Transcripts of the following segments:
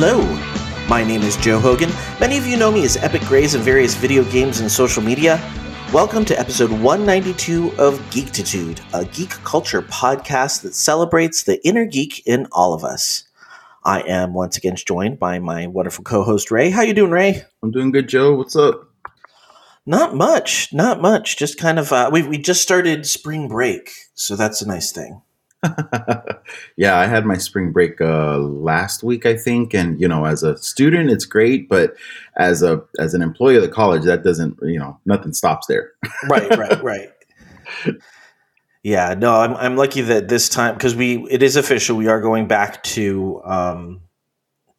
Hello, my name is Joe Hogan. Many of you know me as Epic Grays in various video games and social media. Welcome to episode 192 of Geektitude, a geek culture podcast that celebrates the inner geek in all of us. I am once again joined by my wonderful co-host Ray. How you doing, Ray? I'm doing good, Joe. What's up? Not much, not much. Just kind of uh, we we just started spring break, so that's a nice thing. yeah, I had my spring break uh, last week, I think, and you know, as a student, it's great, but as a as an employee of the college, that doesn't, you know, nothing stops there. right, right, right. Yeah, no, I'm I'm lucky that this time because we it is official. We are going back to um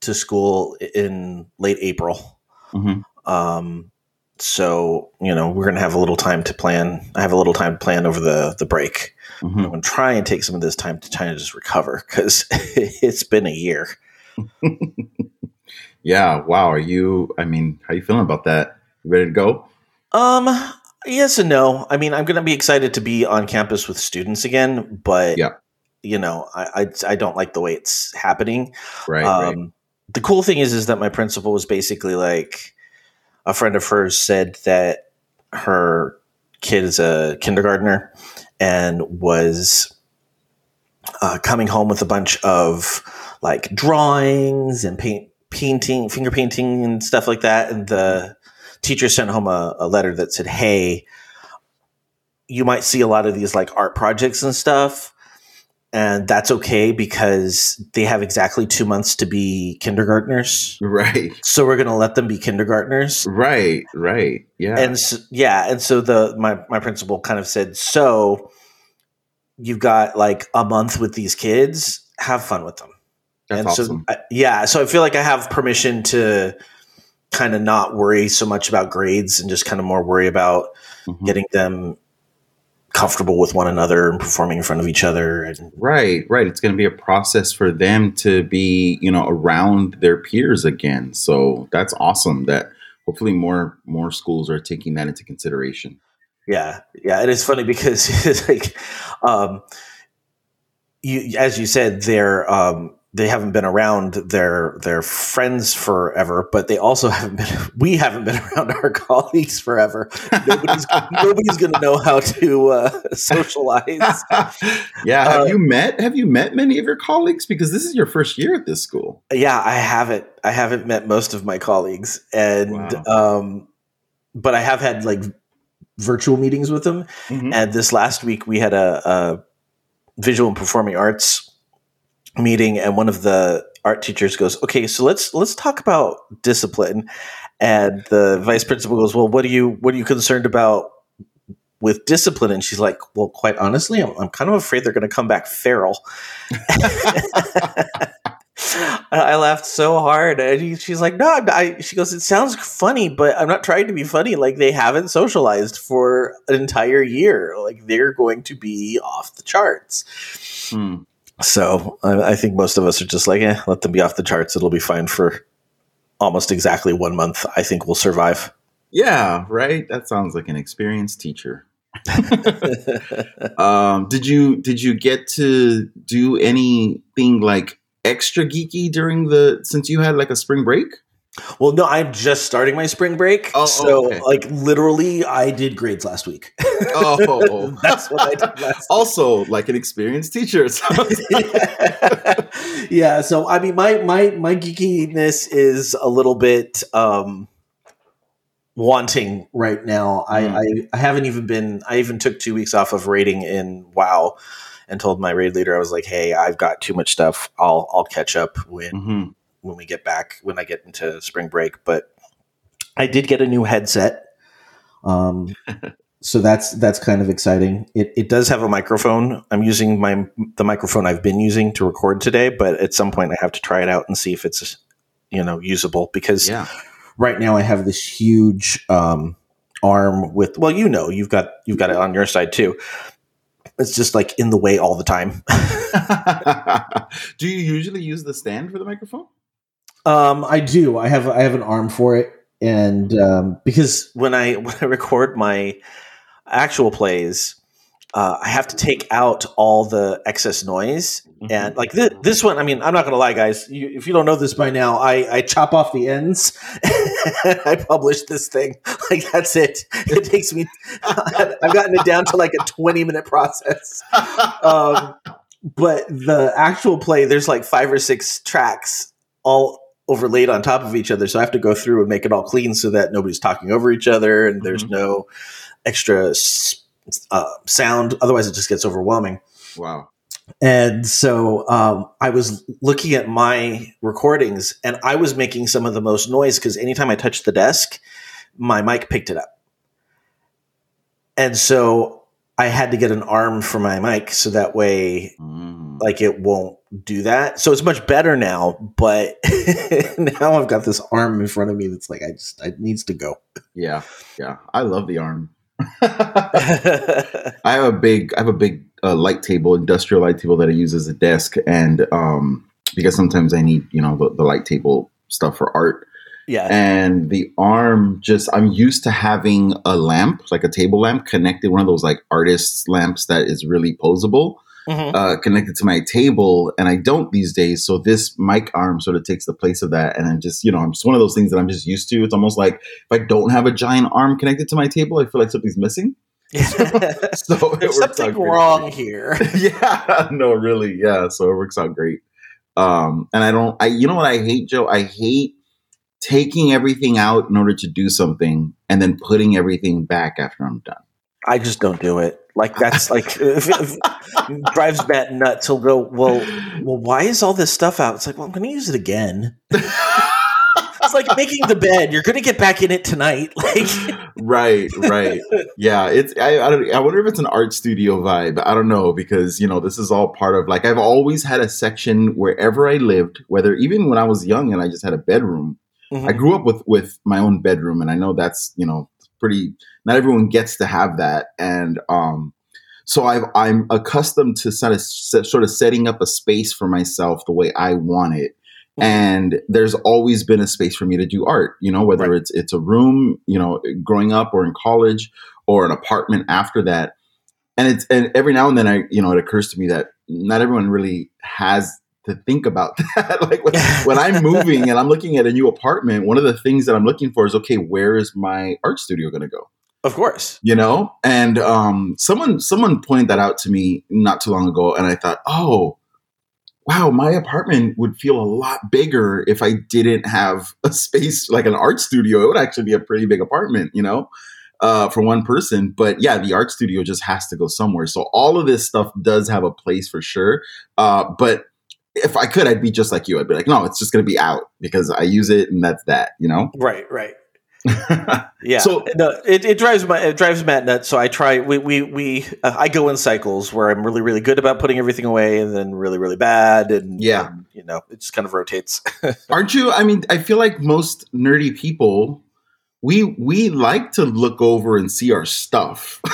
to school in late April. Mm-hmm. Um, so you know we're gonna have a little time to plan. I have a little time to plan over the the break. Mm-hmm. I'm gonna try and take some of this time to kind of just recover because it's been a year. yeah. Wow. Are you? I mean, how are you feeling about that? You ready to go? Um. Yes and no. I mean, I'm gonna be excited to be on campus with students again, but yeah. You know, I, I, I don't like the way it's happening. Right, um, right. The cool thing is, is that my principal was basically like, a friend of hers said that her kid is a kindergartner and was uh, coming home with a bunch of like drawings and paint painting finger painting and stuff like that and the teacher sent home a, a letter that said hey you might see a lot of these like art projects and stuff and that's okay because they have exactly two months to be kindergartners. Right. So we're going to let them be kindergartners. Right. Right. Yeah. And so, yeah, and so the my my principal kind of said, so you've got like a month with these kids, have fun with them. That's and awesome. so yeah, so I feel like I have permission to kind of not worry so much about grades and just kind of more worry about mm-hmm. getting them comfortable with one another and performing in front of each other and right right it's going to be a process for them to be you know around their peers again so that's awesome that hopefully more more schools are taking that into consideration yeah yeah and it's funny because it's like um you as you said they're um they haven't been around their their friends forever, but they also haven't been. We haven't been around our colleagues forever. Nobody's nobody's going to know how to uh, socialize. yeah, have uh, you met Have you met many of your colleagues? Because this is your first year at this school. Yeah, I haven't. I haven't met most of my colleagues, and wow. um, but I have had like virtual meetings with them. Mm-hmm. And this last week we had a, a visual and performing arts meeting and one of the art teachers goes okay so let's let's talk about discipline and the vice principal goes well what are you what are you concerned about with discipline and she's like well quite honestly i'm, I'm kind of afraid they're going to come back feral I laughed so hard, and she's like, "No." I, she goes, "It sounds funny, but I'm not trying to be funny. Like they haven't socialized for an entire year. Like they're going to be off the charts." Hmm. So I, I, think most of us are just like, eh, let them be off the charts. It'll be fine for almost exactly one month. I think we'll survive. Yeah, right. That sounds like an experienced teacher. um, did you did you get to do anything like extra geeky during the since you had like a spring break? Well, no, I'm just starting my spring break. Oh, so, okay. like, literally, I did grades last week. oh, that's what I did last. Also, week. like an experienced teacher. yeah. yeah. So, I mean, my my my geekiness is a little bit um, wanting right now. Mm. I, I I haven't even been. I even took two weeks off of raiding in WoW and told my raid leader I was like, "Hey, I've got too much stuff. I'll I'll catch up when." Mm-hmm when we get back when I get into spring break. But I did get a new headset. Um, so that's that's kind of exciting. It, it does have a microphone. I'm using my the microphone I've been using to record today, but at some point I have to try it out and see if it's you know usable because yeah. right now I have this huge um, arm with well you know you've got you've got it on your side too. It's just like in the way all the time. Do you usually use the stand for the microphone? Um, I do. I have I have an arm for it, and um, because when I when I record my actual plays, uh, I have to take out all the excess noise. Mm-hmm. And like th- this one, I mean, I'm not going to lie, guys. You, if you don't know this by now, I, I chop off the ends. I publish this thing. Like that's it. It takes me. I've gotten it down to like a 20 minute process. Um, but the actual play, there's like five or six tracks all overlaid on top of each other. So I have to go through and make it all clean so that nobody's talking over each other and there's mm-hmm. no extra uh, sound. Otherwise, it just gets overwhelming. Wow. And so um, I was looking at my recordings and I was making some of the most noise because anytime I touched the desk, my mic picked it up. And so I had to get an arm for my mic so that way, mm. like, it won't do that. So it's much better now, but now I've got this arm in front of me that's like, I just, it needs to go. Yeah. Yeah. I love the arm. I have a big, I have a big uh, light table, industrial light table that I use as a desk, and um, because sometimes I need, you know, the, the light table stuff for art. Yeah. And the arm just, I'm used to having a lamp, like a table lamp connected, one of those like artist's lamps that is really posable mm-hmm. uh, connected to my table, and I don't these days. So this mic arm sort of takes the place of that, and I'm just you know I'm just one of those things that I'm just used to. It's almost like if I don't have a giant arm connected to my table, I feel like something's missing. so there's something wrong here. yeah, no, really, yeah. So it works out great. Um, and I don't, I you know what I hate, Joe? I hate taking everything out in order to do something and then putting everything back after I'm done. I just don't do it. Like that's like if, if drives Matt nuts. He'll go, well, well, why is all this stuff out? It's like, well, I'm going to use it again. It's like making the bed. You're going to get back in it tonight. Like, right, right, yeah. It's I, I, I wonder if it's an art studio vibe. I don't know because you know this is all part of like I've always had a section wherever I lived, whether even when I was young and I just had a bedroom. Mm-hmm. I grew up with with my own bedroom, and I know that's you know pretty not everyone gets to have that and um so i am accustomed to sort of sort of setting up a space for myself the way I want it. And there's always been a space for me to do art. You know, whether right. it's it's a room, you know, growing up or in college, or an apartment after that. And it's and every now and then I you know it occurs to me that not everyone really has to think about that. like when, when, I'm moving and I'm looking at a new apartment, one of the things that I'm looking for is okay, where is my art studio going to go? Of course, you know. And um, someone someone pointed that out to me not too long ago, and I thought, oh, wow, my apartment would feel a lot bigger if I didn't have a space like an art studio. It would actually be a pretty big apartment, you know. Uh, for one person. But yeah, the art studio just has to go somewhere. So all of this stuff does have a place for sure. Uh, but if I could, I'd be just like you. I'd be like, no, it's just going to be out because I use it and that's that, you know? Right, right. yeah. So no, it, it drives my it drives Matt nuts. So I try. We we we uh, I go in cycles where I'm really really good about putting everything away, and then really really bad, and yeah, and, you know, it just kind of rotates. Aren't you? I mean, I feel like most nerdy people, we we like to look over and see our stuff.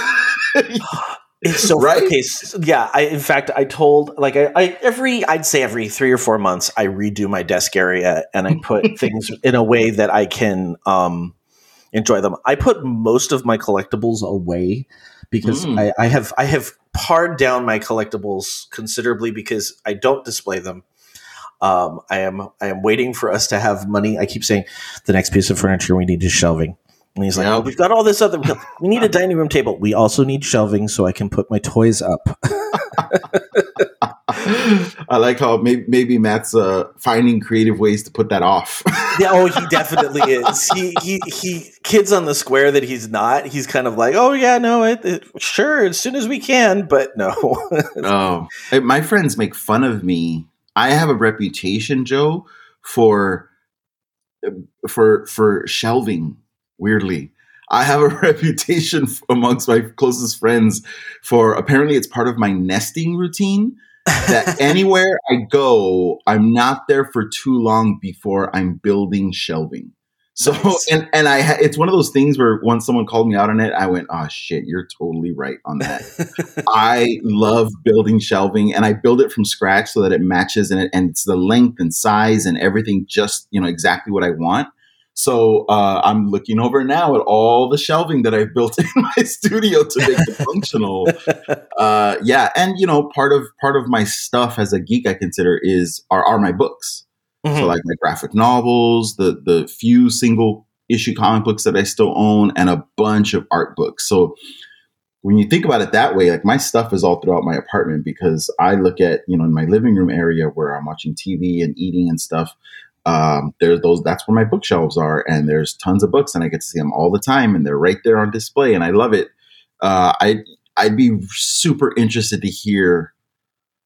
It's so right. Okay, so, yeah. I in fact I told like I, I, every I'd say every three or four months I redo my desk area and I put things in a way that I can um, enjoy them. I put most of my collectibles away because mm. I, I have I have pared down my collectibles considerably because I don't display them. Um, I am I am waiting for us to have money. I keep saying the next piece of furniture we need is shelving. And he's like, yeah. oh, we've got all this other. We need a dining room table. We also need shelving so I can put my toys up. I like how maybe, maybe Matt's uh, finding creative ways to put that off. yeah, oh, he definitely is. He he he. Kids on the square that he's not. He's kind of like, oh yeah, no, it, it, sure, as soon as we can, but no. oh, my friends make fun of me. I have a reputation, Joe, for for for shelving weirdly. I have a reputation amongst my closest friends for apparently it's part of my nesting routine that anywhere I go, I'm not there for too long before I'm building shelving. So nice. and and I it's one of those things where once someone called me out on it, I went, "Oh shit, you're totally right on that." I love building shelving, and I build it from scratch so that it matches and it and it's the length and size and everything just you know exactly what I want. So uh, I'm looking over now at all the shelving that I've built in my studio to make it functional. Uh, yeah, and you know, part of part of my stuff as a geek, I consider is are are my books. Mm-hmm. So like my graphic novels, the the few single issue comic books that I still own, and a bunch of art books. So when you think about it that way, like my stuff is all throughout my apartment because I look at, you know, in my living room area where I'm watching TV and eating and stuff. Um, there's those, that's where my bookshelves are. And there's tons of books and I get to see them all the time and they're right there on display and I love it. Uh, I, I'd be super interested to hear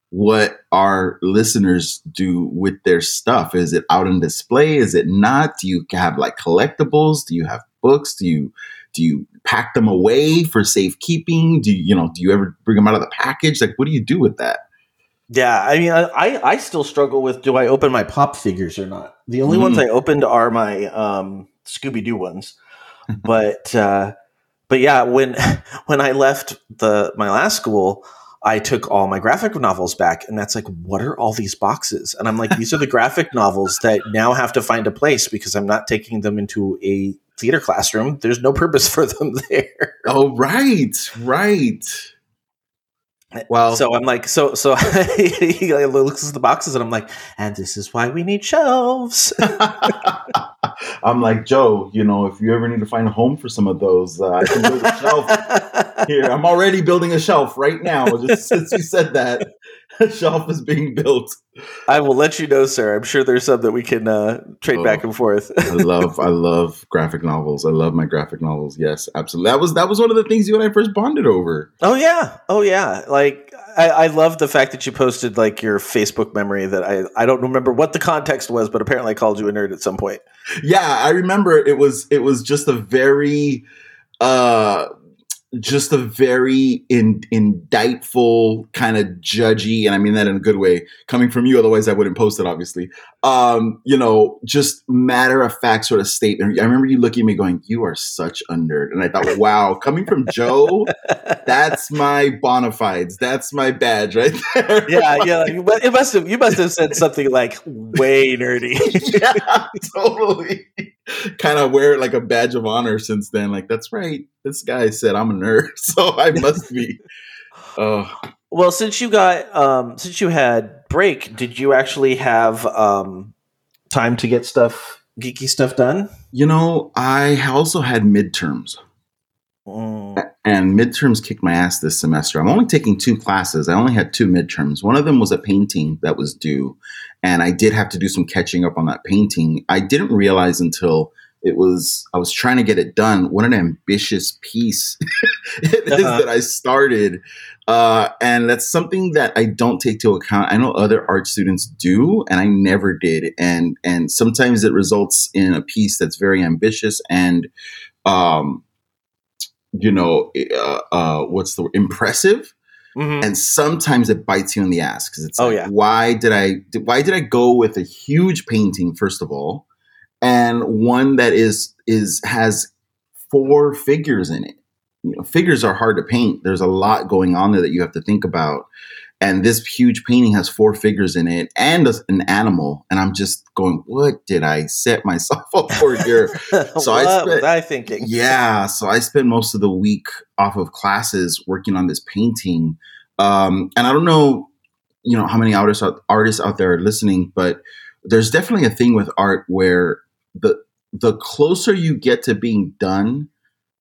what our listeners do with their stuff. Is it out on display? Is it not? Do you have like collectibles? Do you have books? Do you, do you pack them away for safekeeping? Do you, you know, do you ever bring them out of the package? Like, what do you do with that? Yeah, I mean, I I still struggle with do I open my pop figures or not? The only mm. ones I opened are my um, Scooby Doo ones, but uh, but yeah, when when I left the my last school, I took all my graphic novels back, and that's like, what are all these boxes? And I'm like, these are the graphic novels that now have to find a place because I'm not taking them into a theater classroom. There's no purpose for them there. Oh, right, right. Well, so I'm like, so so he looks at the boxes, and I'm like, and this is why we need shelves. I'm like Joe, you know, if you ever need to find a home for some of those, uh, I can build a shelf here. I'm already building a shelf right now. Just since you said that, shelf is being built. I will let you know, sir. I'm sure there's some that we can uh, trade oh, back and forth. I love, I love graphic novels. I love my graphic novels. Yes, absolutely. That was that was one of the things you and I first bonded over. Oh yeah, oh yeah. Like I, I love the fact that you posted like your Facebook memory. That I I don't remember what the context was, but apparently I called you a nerd at some point. Yeah, I remember it was it was just a very uh just a very in, indictful kind of judgy and i mean that in a good way coming from you otherwise i wouldn't post it obviously. Um you know just matter of fact sort of statement. I remember you looking at me going you are such a nerd and i thought wow coming from joe that's my bona fides that's my badge right there. Yeah yeah it must have you must have said something like way nerdy. Yeah totally kind of wear it like a badge of honor since then. Like, that's right. This guy said I'm a nerd, so I must be. Uh, well, since you got um, since you had break, did you actually have um, time to get stuff geeky stuff done? You know, I also had midterms. Mm. And midterms kicked my ass this semester. I'm only taking two classes. I only had two midterms. One of them was a painting that was due, and I did have to do some catching up on that painting. I didn't realize until it was I was trying to get it done. What an ambitious piece it uh-huh. is that I started, uh, and that's something that I don't take to account. I know other art students do, and I never did. And and sometimes it results in a piece that's very ambitious and um, you know, uh, uh, what's the word? impressive. Mm-hmm. And sometimes it bites you in the ass because it's oh, like, yeah. why did I why did I go with a huge painting first of all, and one that is is has four figures in it. You know, figures are hard to paint. There's a lot going on there that you have to think about, and this huge painting has four figures in it and a, an animal and i'm just going what did i set myself up for here? So i spent, was i thinking? Yeah so i spent most of the week off of classes working on this painting um, and i don't know you know how many artists out, artists out there are listening but there's definitely a thing with art where the the closer you get to being done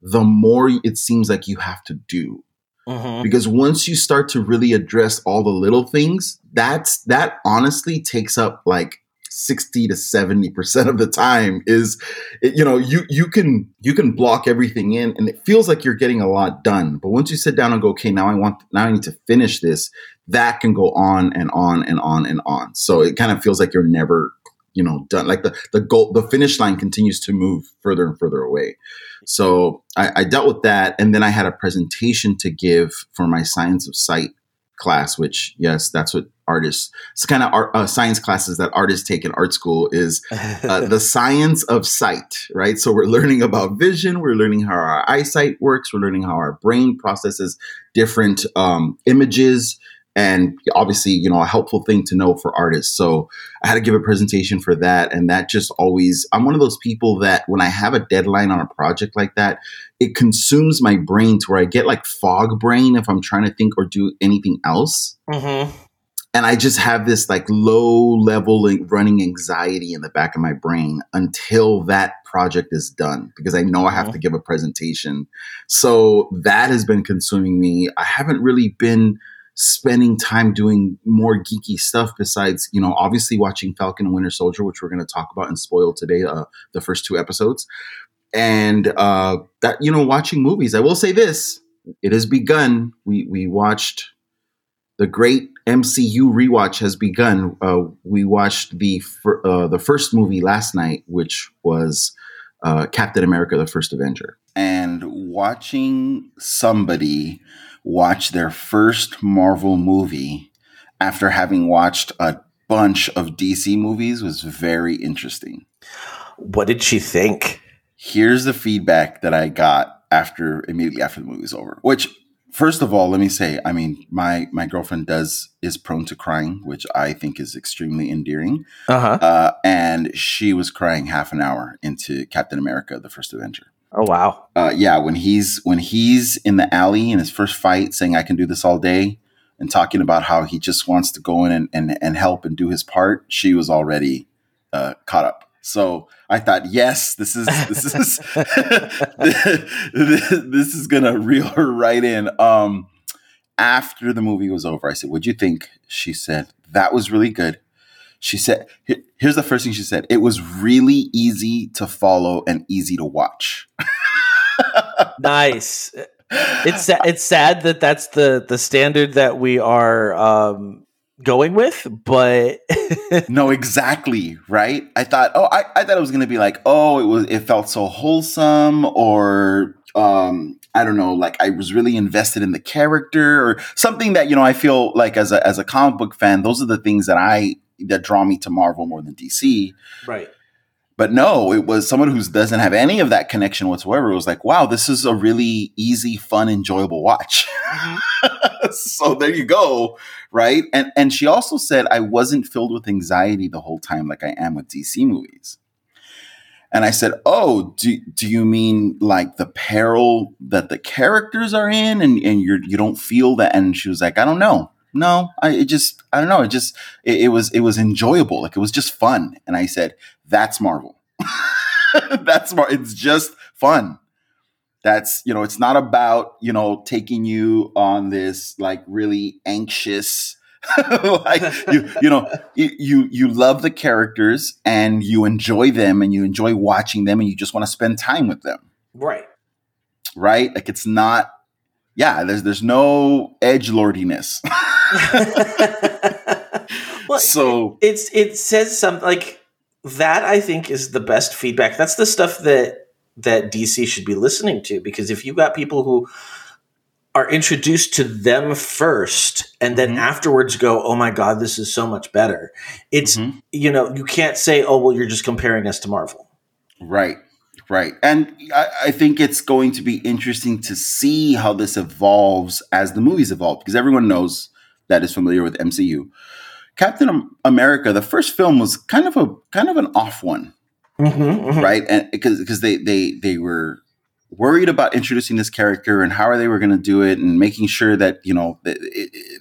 the more it seems like you have to do Mm-hmm. Because once you start to really address all the little things, that's that honestly takes up like 60 to 70% of the time is you know you you can you can block everything in and it feels like you're getting a lot done but once you sit down and go okay now I want now I need to finish this that can go on and on and on and on so it kind of feels like you're never you know done like the the goal the finish line continues to move further and further away. So I, I dealt with that and then i had a presentation to give for my science of sight class which yes that's what artists it's kind of art, uh, science classes that artists take in art school is uh, the science of sight right? So we're learning about vision we're learning how our eyesight works we're learning how our brain processes different um, images and obviously, you know, a helpful thing to know for artists. So I had to give a presentation for that. And that just always, I'm one of those people that when I have a deadline on a project like that, it consumes my brain to where I get like fog brain if I'm trying to think or do anything else. Mm-hmm. And I just have this like low level running anxiety in the back of my brain until that project is done because I know I have mm-hmm. to give a presentation. So that has been consuming me. I haven't really been spending time doing more geeky stuff besides, you know, obviously watching Falcon and Winter Soldier, which we're going to talk about and spoil today, uh, the first two episodes. And uh, that, you know, watching movies. I will say this it has begun. We, we watched the great MCU rewatch has begun. Uh, we watched the fir- uh, the first movie last night, which was uh, Captain America: The First Avenger. And watching somebody watch their first Marvel movie after having watched a bunch of DC movies was very interesting. What did she think? Here's the feedback that I got after immediately after the movie's over. Which first of all, let me say, I mean, my my girlfriend does is prone to crying, which I think is extremely endearing. Uh-huh. Uh, and she was crying half an hour into Captain America: The First Avenger. Oh wow. Uh, yeah, when he's when he's in the alley in his first fight, saying "I can do this all day," and talking about how he just wants to go in and and, and help and do his part, she was already uh, caught up. So I thought, yes, this is this is this is gonna reel her right in. Um, after the movie was over, I said, "What'd you think?" She said, "That was really good." She said, here's the first thing she said. It was really easy to follow and easy to watch. nice. It's it's sad that that's the the standard that we are um, going with, but no, exactly right. I thought, oh, I, I thought it was going to be like, oh, it was it felt so wholesome, or um, I don't know, like I was really invested in the character, or something that you know I feel like as a as a comic book fan, those are the things that I that draw me to Marvel more than DC. Right. But no, it was someone who doesn't have any of that connection whatsoever. It was like, wow, this is a really easy, fun, enjoyable watch. Mm-hmm. so there you go, right? And and she also said I wasn't filled with anxiety the whole time like I am with DC movies. And I said, "Oh, do, do you mean like the peril that the characters are in, and and you're you don't feel that?" And she was like, "I don't know no, I it just I don't know. It just it, it was it was enjoyable. Like it was just fun. And I said, that's Marvel. that's Marvel. It's just fun. That's you know, it's not about you know taking you on this like really anxious. like you, you know, you, you love the characters and you enjoy them and you enjoy watching them and you just want to spend time with them. Right. Right. Like it's not yeah, there's there's no edge lordiness. well, so it's it says something like that. I think is the best feedback. That's the stuff that that DC should be listening to because if you've got people who are introduced to them first and then mm-hmm. afterwards go oh my god this is so much better it's mm-hmm. you know you can't say oh well you're just comparing us to marvel right Right. And I, I, think it's going to be interesting to see how this evolves as the movies evolve, because everyone knows that is familiar with MCU. Captain America, the first film was kind of a kind of an off one. Mm-hmm, mm-hmm. Right. And because because they they they were worried about introducing this character and how are they were going to do it and making sure that you know they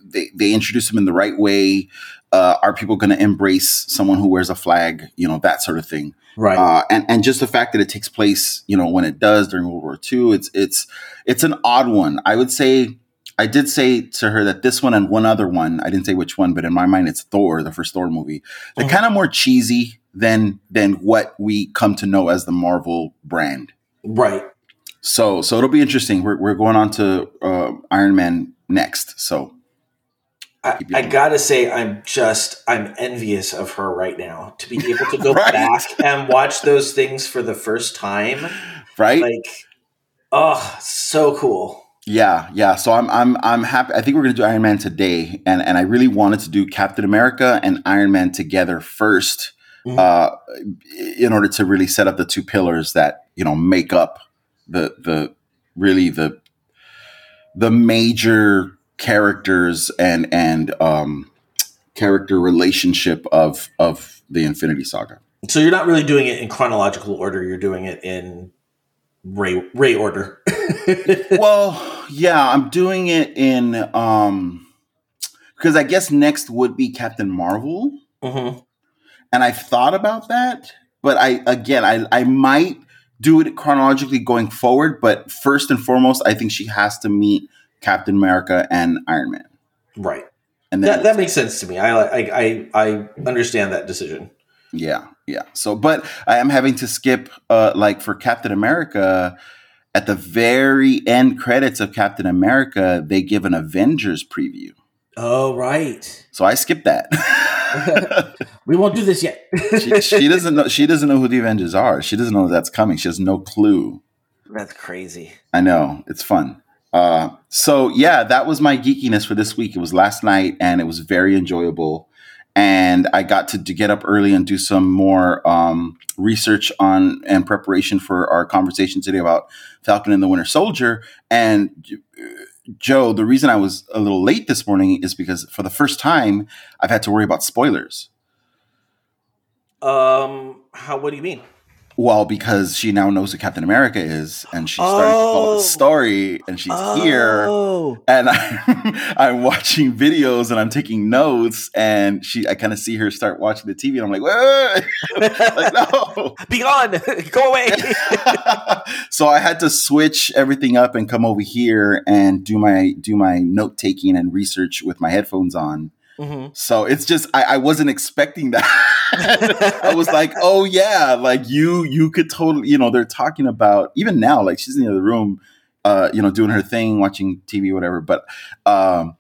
they, they introduce him in the right way uh, are people going to embrace someone who wears a flag you know that sort of thing. Right. Uh, and and just the fact that it takes place you know when it does during world war ii it's it's it's an odd one. I would say i did say to her that this one and one other one i didn't say which one but in my mind it's thor the first thor movie. They're mm-hmm. kind of more cheesy than than what we come to know as the marvel brand. Right so so it'll be interesting we're, we're going on to uh, iron man next so I, I, gotta say, I'm just I'm envious of her right now to be able to go right? back and watch those things for the first time. Right? Like, oh, so cool. Yeah, yeah. So I'm I'm I'm happy. I think we're gonna do Iron Man today, and and I really wanted to do Captain America and Iron Man together 1st mm-hmm. uh, in order to really set up the two pillars that you know make up the the really the the major characters and and um, character relationship of of the Infinity Saga. So you're not really doing it in chronological order. You're doing it in Ray Ray order. well, yeah, I'm doing it in um because I guess next would be Captain Marvel, mm-hmm. and I've thought about that, but I again I I might do it chronologically going forward, but first and foremost, I think she has to meet Captain America and Iron Man. Right. And that that makes sense to me. I I I, I understand that decision. Yeah, yeah. So, but I am having to skip, uh, like for Captain America, at the very end credits of Captain America, they give an Avengers preview. Oh, right. So I skipped that. we won't do this yet. she, she, doesn't know. She doesn't know who the Avengers are. She doesn't know that's coming. She has no clue. That's crazy. I know. It's fun. Uh, so yeah, that was my geekiness for this week. It was last night, and it was very enjoyable. And I got to, to get up early and do some more um, research on and preparation for our conversation today about Falcon and the Winter Soldier. And uh, Joe, the reason I was a little late this morning is because for the first time, I've had to worry about spoilers. Um, how? What do you mean? Well, because she now knows who Captain America is, and she's starting oh. to follow the oh. story, and she's oh. here, and I'm, I'm watching videos and I'm taking notes, and she, I kind of see her start watching the TV, and I'm like, wait, wait, wait. like no, be gone, go away. so I had to switch everything up and come over here and do my do my note taking and research with my headphones on. Mm-hmm. So it's just I, I wasn't expecting that. I was like, oh yeah, like you you could totally you know they're talking about even now like she's in the other room, uh, you know doing her thing, watching TV, whatever. But um,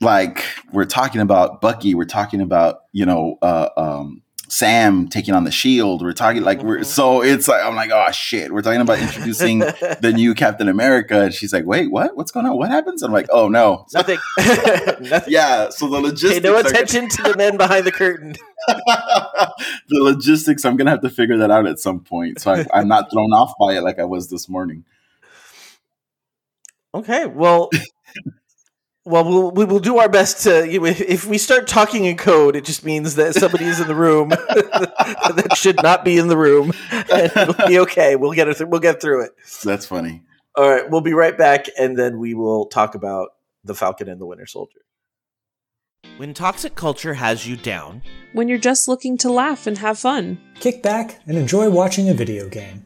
like we're talking about Bucky, we're talking about you know uh, um, Sam taking on the Shield. We're talking like we're mm-hmm. so it's like I'm like oh shit. We're talking about introducing the new Captain America, and she's like, wait, what? What's going on? What happens? I'm like, oh no, nothing. nothing. Yeah. So the logistics. Pay no attention to the men behind the curtain. the logistics. I'm gonna have to figure that out at some point, so I, I'm not thrown off by it like I was this morning. Okay. Well. Well, we'll we will do our best to. You know, if, if, we start talking in code, it just means that somebody is in the room that should not be in the room, and it'll be okay. We'll get it. Th- we'll get through it. That's funny. All right, we'll be right back, and then we will talk about the Falcon and the Winter Soldier. When toxic culture has you down, when you're just looking to laugh and have fun, kick back and enjoy watching a video game,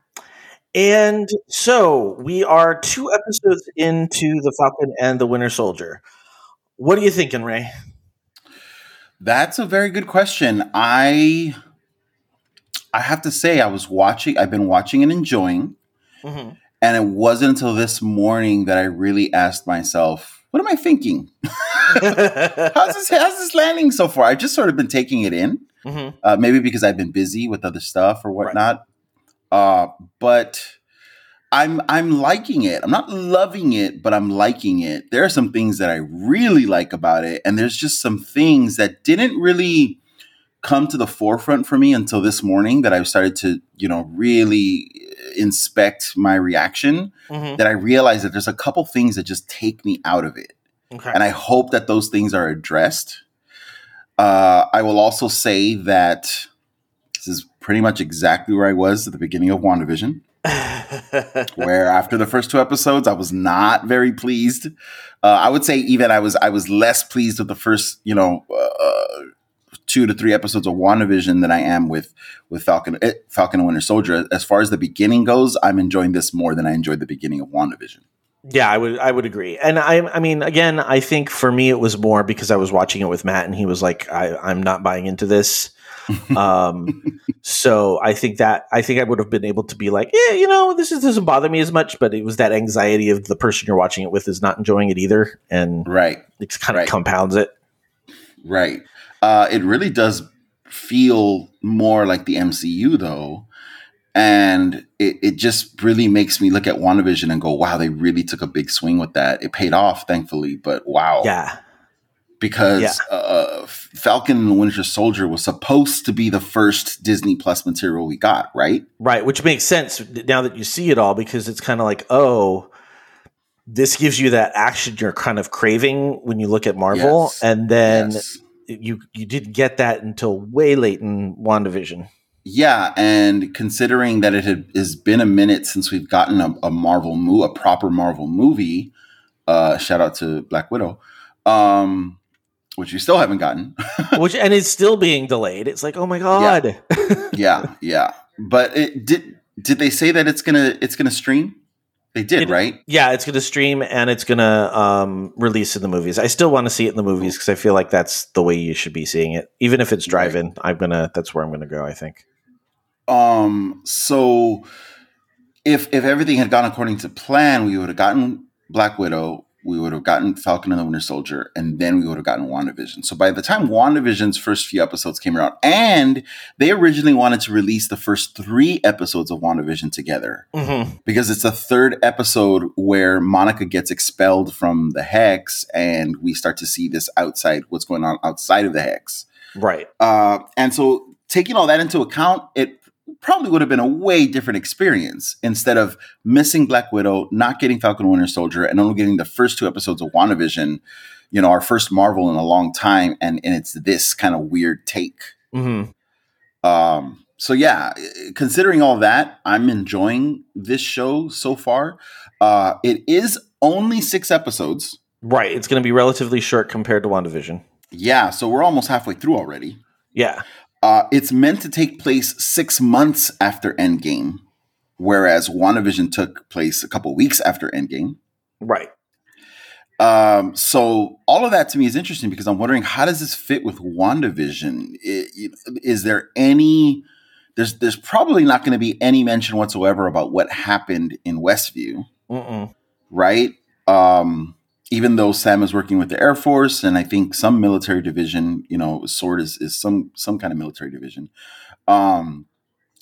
And so we are two episodes into The Falcon and the Winter Soldier. What are you thinking, Ray? That's a very good question. I I have to say I was watching I've been watching and enjoying. Mm-hmm. And it wasn't until this morning that I really asked myself, what am I thinking? how's this how's this landing so far? I've just sort of been taking it in. Mm-hmm. Uh, maybe because I've been busy with other stuff or whatnot. Right. Uh, but I'm I'm liking it. I'm not loving it, but I'm liking it. There are some things that I really like about it, and there's just some things that didn't really come to the forefront for me until this morning that I started to, you know, really inspect my reaction. Mm-hmm. That I realized that there's a couple things that just take me out of it, okay. and I hope that those things are addressed. Uh, I will also say that pretty much exactly where I was at the beginning of WandaVision. where after the first two episodes, I was not very pleased. Uh, I would say even I was I was less pleased with the first, you know, uh, two to three episodes of WandaVision than I am with with Falcon eh, Falcon and Winter Soldier. As far as the beginning goes, I'm enjoying this more than I enjoyed the beginning of WandaVision. Yeah, I would I would agree. And I I mean again, I think for me it was more because I was watching it with Matt and he was like I I'm not buying into this. Um so I think that I think I would have been able to be like, yeah, you know, this is, doesn't bother me as much, but it was that anxiety of the person you're watching it with is not enjoying it either and Right. it kind of Right. compounds it. Right. Uh, it really does feel more like the MCU, though. And it, it just really makes me look at WandaVision and go, wow, they really took a big swing with that. It paid off, thankfully, but wow. Yeah. Because Yeah. uh, Falcon and the Winter Soldier was supposed to be the first Disney Plus material we got, right? Right, which makes sense now that you see it all because it's kind of like, oh, this gives you that action you're kind of craving when you look at Marvel, Yes. and then Yes. you you didn't get that until way late in WandaVision. Yeah, and considering that it had has been a minute since we've gotten a, a Marvel movie, a proper Marvel movie, uh, shout out to Black Widow, um, which we still haven't gotten. which and it's still being delayed. It's like, oh my god, yeah, yeah. But it did. Did they say that it's gonna it's gonna stream? They did, It- right? yeah, it's going to stream and it's going to um, release in the movies. I still want to see it in the movies because I feel like that's the way you should be seeing it, even if it's drive-in. I'm gonna that's where I'm gonna go. I think. Um. So, if if everything had gone according to plan, we would have gotten Black Widow, we would have gotten Falcon and the Winter Soldier, and then we would have gotten WandaVision. So by the time WandaVision's first few episodes came around, and they originally wanted to release the first three episodes of WandaVision together Mm-hmm. because it's the third episode where Monica gets expelled from the Hex, and we start to see this outside what's going on outside of the Hex. Right. Uh, and so, taking all that into account, it probably would have been a way different experience instead of missing Black Widow, not getting Falcon Winter Soldier, and only getting the first two episodes of WandaVision, you know, our first Marvel in a long time. And, and it's this kind of weird take. Mm-hmm. Um, so, yeah, considering all that, I'm enjoying this show so far. Uh, it is only six episodes. Right. It's going to be relatively short compared to WandaVision. Yeah, so we're almost halfway through already. Yeah. Uh, it's meant to take place six months after Endgame, whereas WandaVision took place a couple weeks after Endgame. Right. Um, so all of that to me is interesting because I'm wondering how does this fit with WandaVision? I- i- Is there any? There's there's probably not going to be any mention whatsoever about what happened in Westview, Mm-mm. right? Um, even though Sam is working with the Air Force and I think some military division, you know, Sword is, is some some kind of military division. Um,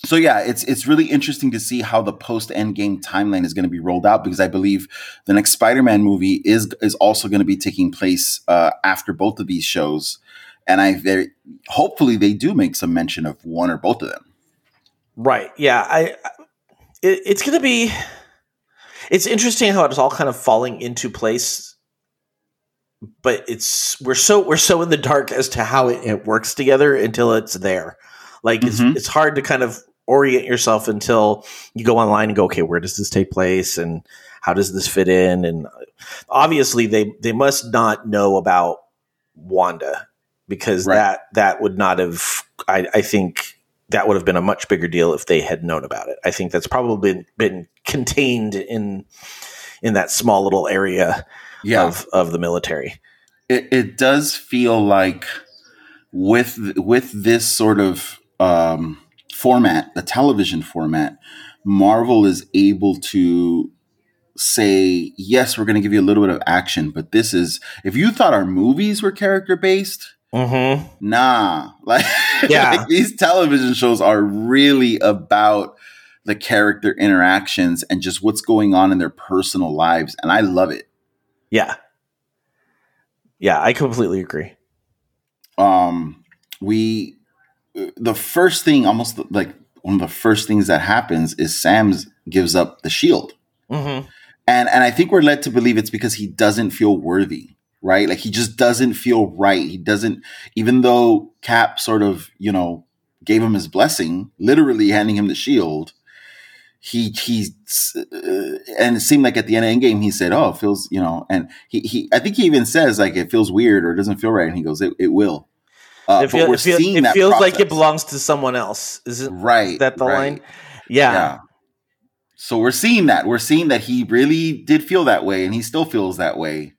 so yeah, it's it's really interesting to see how the post Endgame timeline is going to be rolled out because I believe the next Spider-Man movie is is also going to be taking place uh, after both of these shows, and I very hopefully they do make some mention of one or both of them. Right. Yeah. I. I- It, it's going to be. It's interesting how it's all kind of falling into place, but it's we're so we're so in the dark as to how it, it works together until it's there. Like it's Mhm. it's hard to kind of orient yourself until you go online and go, okay, where does this take place and how does this fit in? And obviously, they they must not know about Wanda because Right. that that would not have. I, I think that would have been a much bigger deal if they had known about it. I think that's probably been, been contained in in that small little area Yeah, of of the military. it, it does feel like with with this sort of um, format, the television format, Marvel is able to say, yes, we're going to give you a little bit of action, but this is if you thought our movies were character based, Mm-hmm. nah, like, Yeah. like these television shows are really about the character interactions and just what's going on in their personal lives, and I love it. Yeah, yeah, I completely agree. um we the first thing almost like one of the first things that happens is sam's gives up the shield Mm-hmm. and and i think we're led to believe it's because he doesn't feel worthy right like he just doesn't feel right he doesn't even though cap sort of you know gave him his blessing literally handing him the shield he he uh, and it seemed like at the end of the game he said oh it feels you know and he, he i think he even says like it feels weird or it doesn't feel right and he goes it, it will Uh, it, but feel- we're it feel- seeing it that feels like it belongs to someone else. Isn't right that the right. line? Yeah. So we're seeing that. We're seeing that he really did feel that way, and he still feels that way.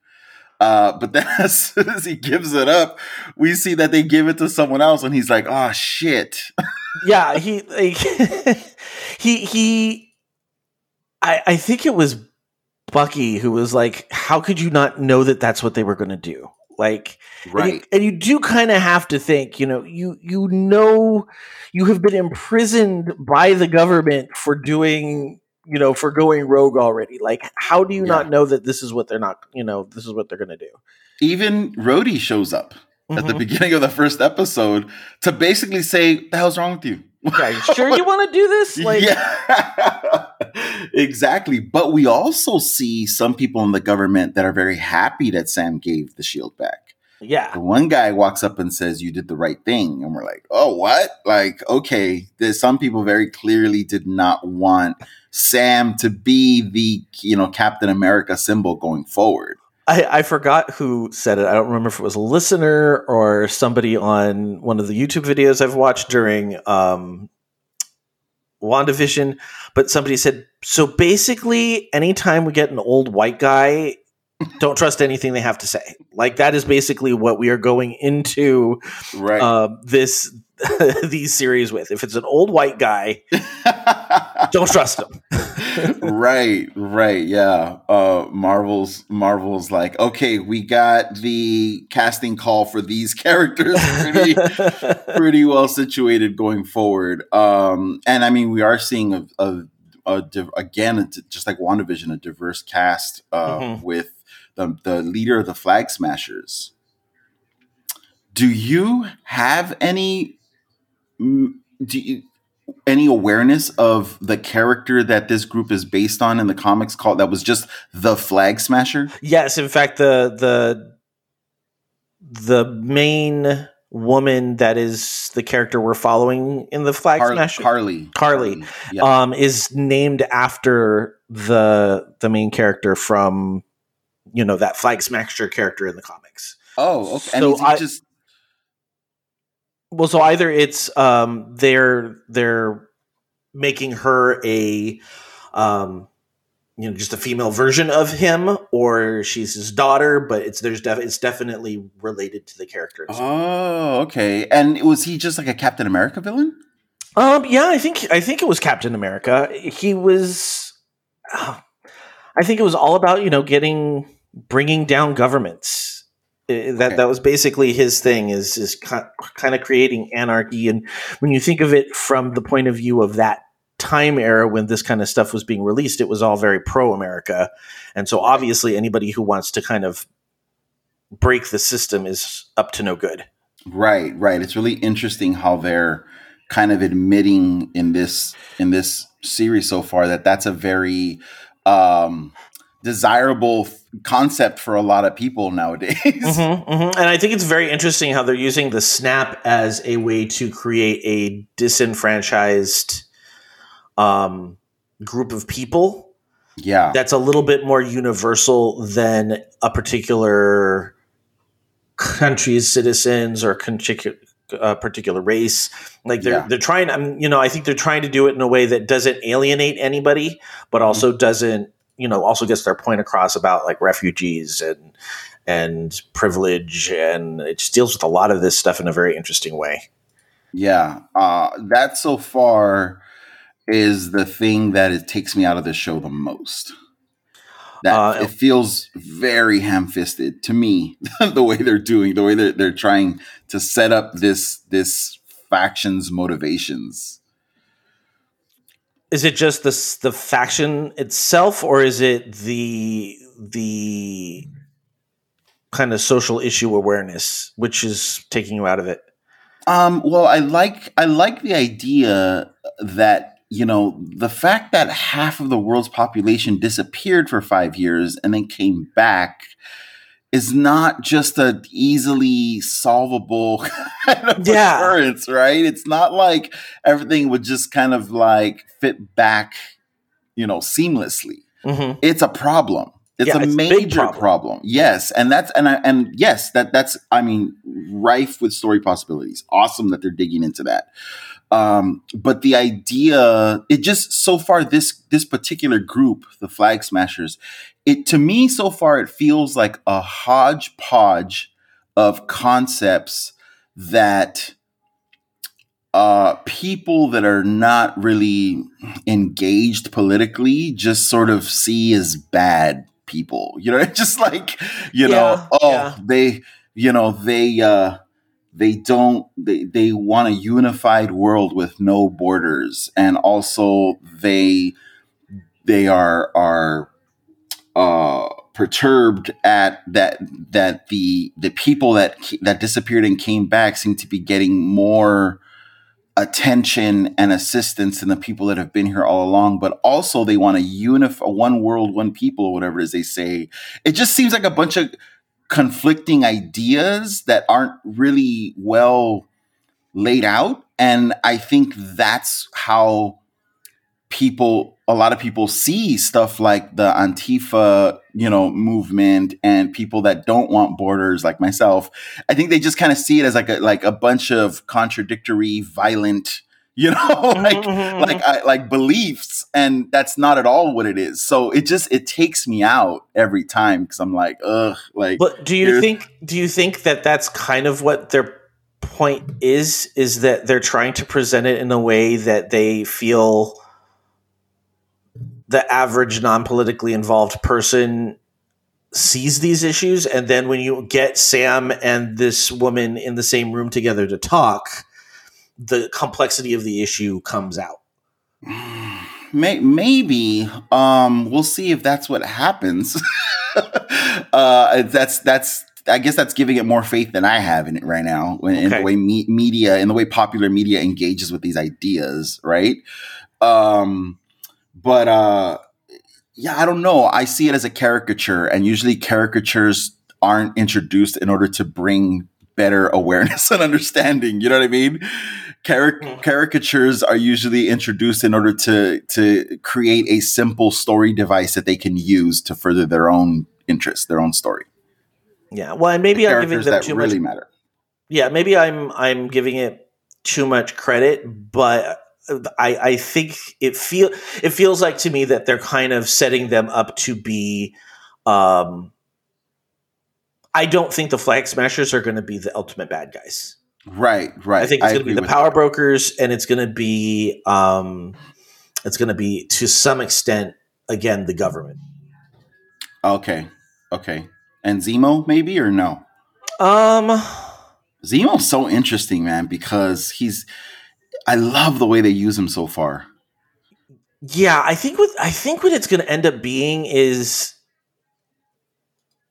Uh, but then as soon as he gives it up, we see that they give it to someone else, and he's like, "Oh shit!" yeah he like, he he I, I think it was bucky who was like how could you not know that that's what they were going to do like and you- Right. and you, do kind of have to think you know you you know you have been imprisoned by the government for doing you know for going rogue already like how do you not know that this is what they're not you know this is what they're going to do Even Rhodey shows up at the Mhm. beginning of the first episode to basically say, "The hell's wrong with you?" Okay sure you want to do this like yeah, exactly. But we also see some people in the government that are very happy that Sam gave the shield back. yeah The one guy walks up and says, "You did the right thing," and we're like, "Oh, what?" Like, okay, there's some people very clearly did not want Sam to be the you know Captain America symbol going forward. I, I forgot who said it. I don't remember if it was a listener or somebody on one of the YouTube videos I've watched during um, WandaVision, but somebody said, so basically, anytime we get an old white guy, don't trust anything they have to say. Like, that is basically what we are going into Right. uh, this these series with. If it's an old white guy, don't trust him. right, right, yeah. Uh Marvel's Marvel's like, okay, we got the casting call for these characters pretty pretty well situated going forward. Um and I mean we are seeing a, a, a div- again just like WandaVision a diverse cast uh Mhm. with the the leader of the Flag Smashers. Do you have any do you any awareness of the character that this group is based on in the comics called that was just the flag smasher Yes, in fact, the the the main woman that is the character we're following in the Flag Har- Smasher, Karli Karli, yeah. um, is named after the the main character from you know that Flag Smasher character in the comics. oh okay and so is he I- just Well, so either it's um, they're they're making her a um, you know just a female version of him, or she's his daughter, but it's there's def- it's definitely related to the characters. oh okay and was he just like a captain america villain Um, yeah, I think I think it was Captain America. He was. uh, I think it was all about you know getting bringing down governments. That Okay. that was basically his thing is is kind of creating anarchy. And when you think of it from the point of view of that time era when this kind of stuff was being released, it was all very pro America. And so obviously anybody who wants to kind of break the system is up to no good. right right it's really interesting how they're kind of admitting in this in this series so far that that's a very um desirable concept for a lot of people nowadays Mhm, mhm. And I think it's very interesting how they're using the snap as a way to create a disenfranchised um, group of people yeah that's a little bit more universal than a particular country's citizens or particular uh, particular race. Like they're Yeah. they're trying. um, You know, I think they're trying to do it in a way that doesn't alienate anybody, but also doesn't you know also gets their point across about like refugees and and privilege, and it just deals with a lot of this stuff in a very interesting way. Yeah, uh, that so far is the thing that it takes me out of the show the most. That Uh, it feels very ham-fisted to me. the way they're doing, the way they're, they're trying to set up this this faction's motivations. Is it just the the faction itself, or is it the the kind of social issue awareness which is taking you out of it? Um, well, I like I like the idea that you know the fact that half of the world's population disappeared for five years and then came back is not just a easily solvable kind of Yeah. occurrence, right? It's not like everything would just kind of like fit back, you know, seamlessly Mm-hmm. it's a problem. It's Yeah, a it's major problem. problem. Yes, and that's and I, and yes, that that's I mean rife with story possibilities. Awesome that they're digging into that. Um, but the idea, it just so far this this particular group, the Flag Smashers, it to me so far it feels like a hodgepodge of concepts that uh, people that are not really engaged politically just sort of see as bad people. You know, just like you know, Yeah, oh, yeah. they, you know, they uh, they don't they they want a unified world with no borders, and also they they are are uh perturbed at that that the the people that that disappeared and came back seem to be getting more attention and assistance than the people that have been here all along. But also they want to unify one world one people or whatever it is they say. It just seems like a bunch of conflicting ideas that aren't really well laid out. And i think that's how people a lot of people see stuff like the antifa you know movement and people that don't want borders like myself i think they just kind of see it as like a like a bunch of contradictory violent you know mm-hmm, like mm-hmm. like I, like beliefs and that's not at all what it is so it just it takes me out every time because i'm like ugh like But do you think do you think that that's kind of what their point is? Is that they're trying to present it in a way that they feel the average non-politically involved person sees these issues, and then when you get Sam and this woman in the same room together to talk, the complexity of the issue comes out. May- maybe um we'll see if that's what happens. Uh that's that's i guess that's giving it more faith than i have in it right now in, in the way me- media in the way popular media engages with these ideas right? Um but uh yeah i don't know i see it as a caricature and usually caricatures aren't introduced in order to bring better awareness and understanding you know what i mean Caric- caricatures are usually introduced in order to to create a simple story device that they can use to further their own interest, their own story. Yeah, well, and maybe I'm giving them that too really much matter. yeah maybe i'm i'm giving it too much credit but i i think it feel it feels like to me that they're kind of setting them up to be um i don't think the flag smashers are going to be the ultimate bad guys Right, right. i think it's going to be the power that. brokers and it's going to be um it's going to be to some extent again the government Okay, okay. And Zemo, maybe or no? um Zemo's so interesting, man, because he's. I love the way they use him so far. Yeah, I think what I think what it's going to end up being is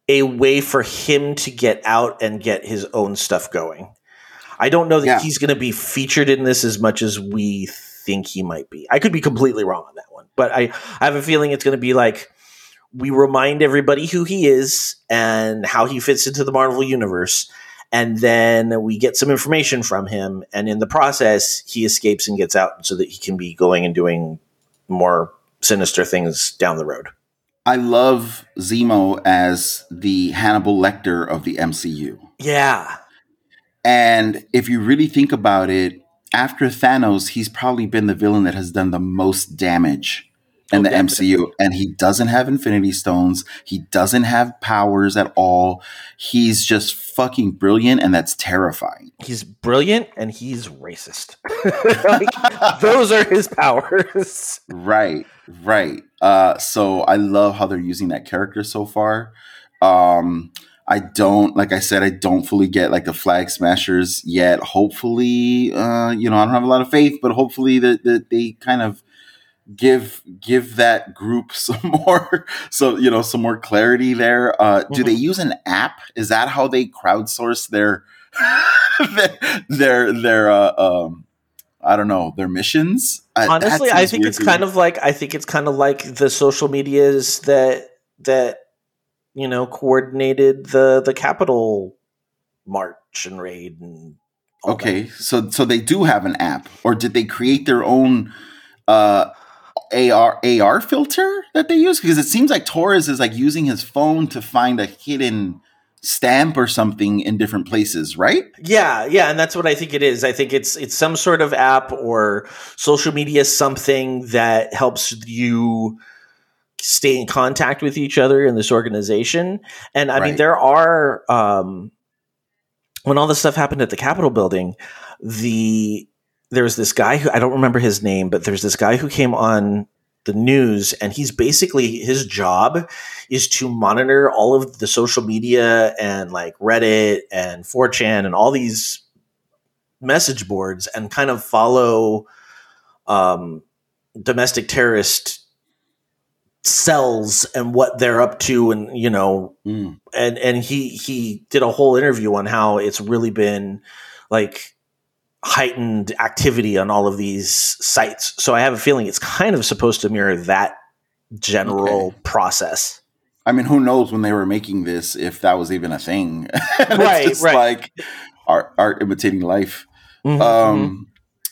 a way for him to get out and get his own stuff going. I don't know that Yeah. he's going to be featured in this as much as we think he might be. I could be completely wrong on that one, but I, I have a feeling it's going to be like we remind everybody who he is and how he fits into the Marvel universe. And then we get some information from him, and in the process, he escapes and gets out so that he can be going and doing more sinister things down the road. I love Zemo as the Hannibal Lecter of the MCU. Yeah. And if you really think about it, after Thanos, he's probably been the villain that has done the most damage in Oh, the definitely. MCU. And he doesn't have Infinity Stones. He doesn't have powers at all. He's just fucking brilliant, and that's terrifying. He's brilliant and he's racist. Like, those are his powers. Right, right. Uh, so I love how they're using that character so far. Um, I don't, like I said, I don't fully get like the flag smashers yet. Hopefully, uh, you know, I don't have a lot of faith, but hopefully that that they kind of give give that group some more, so you know, some more clarity there. Uh, Do they use an app? Is that how they crowdsource their their their, their uh, um, I don't know, their missions? Honestly, I think it's kind of like I think it's kind of like the social medias that that you know coordinated the the Capitol march and raid and all that. Okay, so so they do have an app, or did they create their own uh, AR AR filter that they use? Because it seems like Torres is like using his phone to find a hidden stamp or something in different places, right? Yeah, yeah, and that's what I think it is. I think it's it's some sort of app or social media something that helps you stay in contact with each other in this organization. And I mean there are um when all this stuff happened at the Capitol building, the there was this guy who I don't remember his name, but there's this guy who came on the news and he's basically his job is to monitor all of the social media and like Reddit and 4chan and all these message boards and kind of follow um, domestic terrorist cells and what they're up to and you know Mm. and and he he did a whole interview on how it's really been like heightened activity on all of these sites so i have a feeling it's kind of supposed to mirror that general Okay. process I mean, who knows when they were making this if that was even a thing? Right, right. like art, art imitating life. Mhm, Um,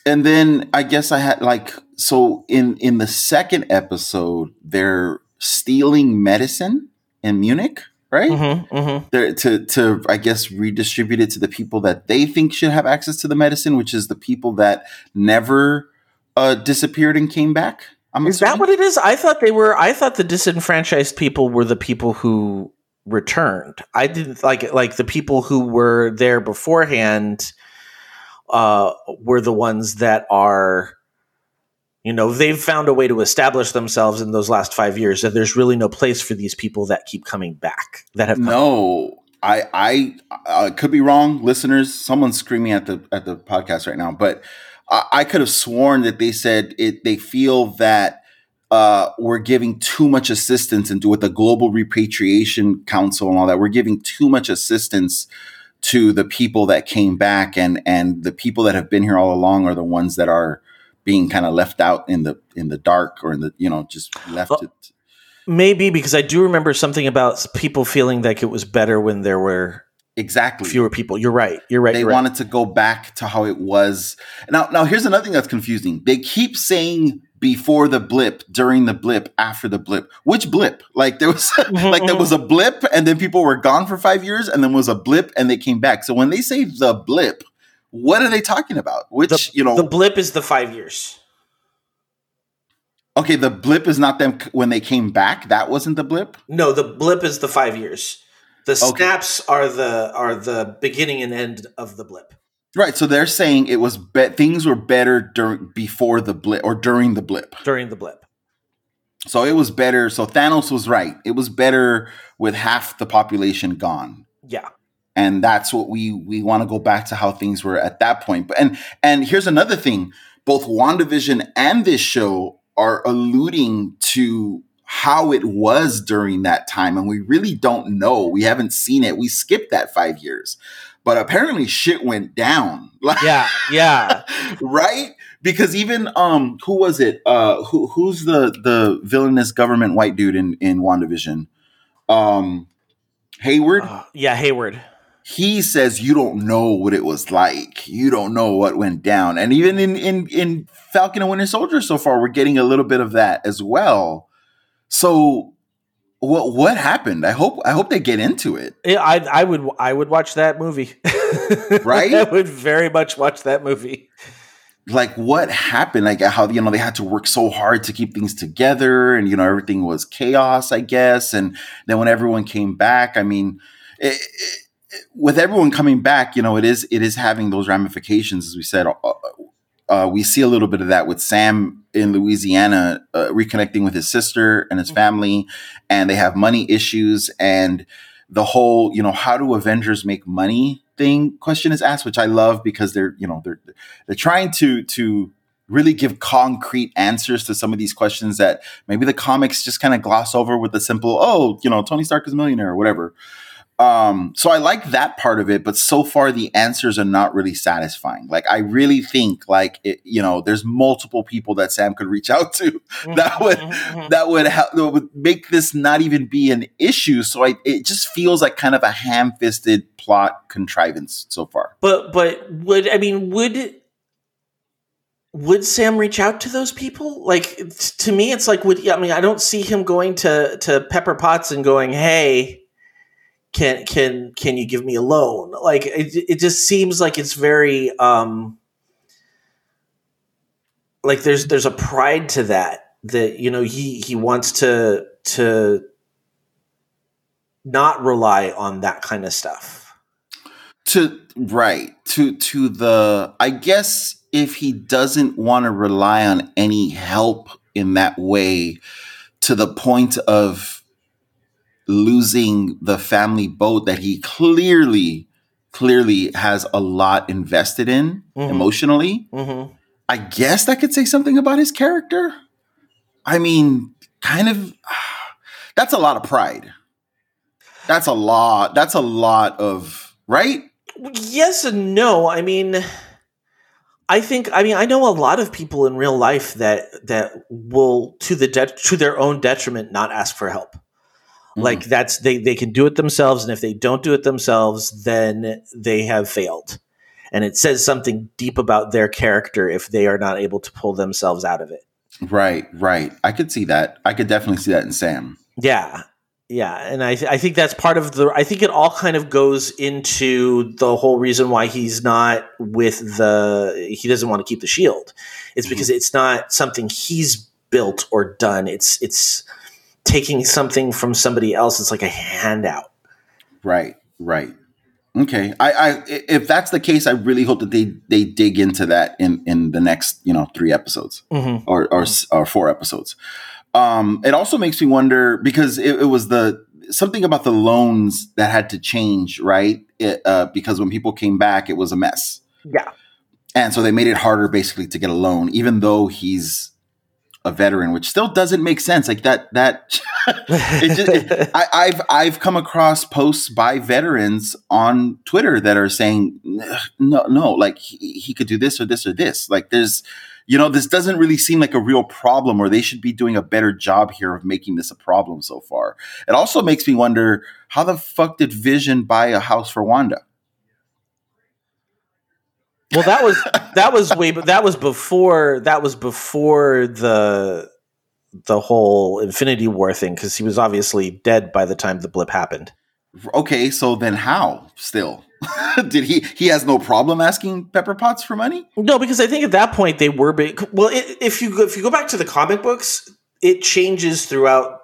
and then I guess I had like so in in the second episode, they're stealing medicine in Munich, right? mhm, mhm. They're, to to I guess redistribute it to the people that they think should have access to the medicine, which is the people that never uh, disappeared and came back. I'm Is that what it is? I thought they were. I thought the disenfranchised people were the people who returned. I didn't like like the people who were there beforehand. Uh, were the ones that are, you know, they've found a way to establish themselves in those last five years. And there's really no place for these people that keep coming back. That have come No, I I could be wrong, listeners. Someone's screaming at the at the podcast right now, but I, I could have sworn that they said it. They feel that uh, we're giving too much assistance, and with the Global Repatriation Council and all that, we're giving too much assistance to the people that came back, and and the people that have been here all along are the ones that are being kind of left out in the in the dark or in the you know just left. Well, to, Maybe because I do remember something about people feeling like it was better when there were exactly fewer people. You're right. You're right. they you're right. wanted to go back to how it was. Now, now here's another thing that's confusing. They keep saying before the blip, during the blip, after the blip. Which blip? Like there was mm-hmm, like there mm-hmm. was a blip and then people were gone for 5 years and then was a blip and they came back. So when they say the blip, what are they talking about? Which, the, you know, the blip is the five years. okay, the blip is not them when they came back. That wasn't the blip. No, the blip is the five years. The Okay. snaps are the are the beginning and end of the blip. Right, so they're saying it was be- things were better during before the blip or during the blip. during the blip. So it was better. So Thanos was right. It was better with half the population gone. Yeah. And that's what we we want to go back to how things were at that point. But and and here's another thing. Both WandaVision and this show are alluding to how it was during that time. And we really don't know. We haven't seen it. We skipped that five years. But apparently shit went down. Yeah. Yeah. right? Because even um, who was it? Uh, who who's the the villainous government white dude in in Wandavision? Um, Hayward. Uh, yeah. Hayward. He says you don't know what it was like. You don't know what went down. And even in in in Falcon and Winter Soldier, so far we're getting a little bit of that as well. So what what happened? I hope I hope they get into it. Yeah, I I would I would watch that movie. Right? I would very much watch that movie. like what happened like how you know they had to work so hard to keep things together and you know everything was chaos i guess and then when everyone came back i mean it, it, with everyone coming back you know it is it is having those ramifications as we said uh, uh, we see a little bit of that with sam in louisiana uh, reconnecting with his sister and his family and they have money issues and the whole you know how do avengers make money thing question is asked which i love because they're you know they're they're trying to to really give concrete answers to some of these questions that maybe the comics just kind of gloss over with the simple oh you know tony stark is a millionaire or whatever um so i like that part of it but so far the answers are not really satisfying. Like i really think like it, you know there's multiple people that sam could reach out to that mm-hmm, would mm-hmm, mm-hmm. that would help that would make this not even be an issue. So I, it just feels like kind of a ham-fisted plot contrivance so far. But but would I mean would would Sam reach out to those people? Like t- to me, it's like would I mean I don't see him going to to Pepper Potts and going, "Hey, can can can you give me a loan?" Like it, it just seems like it's very um like there's there's a pride to that that you know he he wants to to not rely on that kind of stuff. To right to to the I guess if he doesn't want to rely on any help in that way to the point of losing the family boat that he clearly clearly has a lot invested in Mhm. emotionally Mm-hmm. i guess that could say something about his character i mean kind of that's a lot of pride that's a lot that's a lot of right Yes and no. I mean, I think I mean I know a lot of people in real life that that will to the det to their own detriment not ask for help. Like hmm. that's they they can do it themselves, and if they don't do it themselves, then they have failed. And it says something deep about their character if they are not able to pull themselves out of it. Right, right. I could see that. I could definitely see that in Sam. Yeah. Yeah. And I, th- I think that's part of the, I think it all kind of goes into the whole reason why he's not with the, he doesn't want to keep the shield. It's mm-hmm. because it's not something he's built or done. It's, it's taking something from somebody else. It's like a handout. Right, right. Okay. I, I if that's the case, I really hope that they they dig into that in in the next you know three episodes Mhm. or or, s- or four episodes. Um, it also makes me wonder because it, it was the something about the loans that had to change, right? It, uh, because when people came back, it was a mess. Yeah. And so they made it harder basically to get a loan, even though he's a veteran, which still doesn't make sense. Like that, that it just, it- I, I've I've come across posts by veterans on Twitter that are saying, no, no, like he, he could do this or this or this. Like there's, you know, this doesn't really seem like a real problem, or they should be doing a better job here of making this a problem so far. It also makes me wonder how the fuck did Vision buy a house for Wanda? Well, that was, that was way, but that was before, that was before the, the whole Infinity War thing. Cause he was obviously dead by the time the blip happened. Okay, so then how? Still, did he? He has no problem asking Pepper Potts for money. No, because I think at that point they were big. Well, it, if you go, if you go back to the comic books, it changes throughout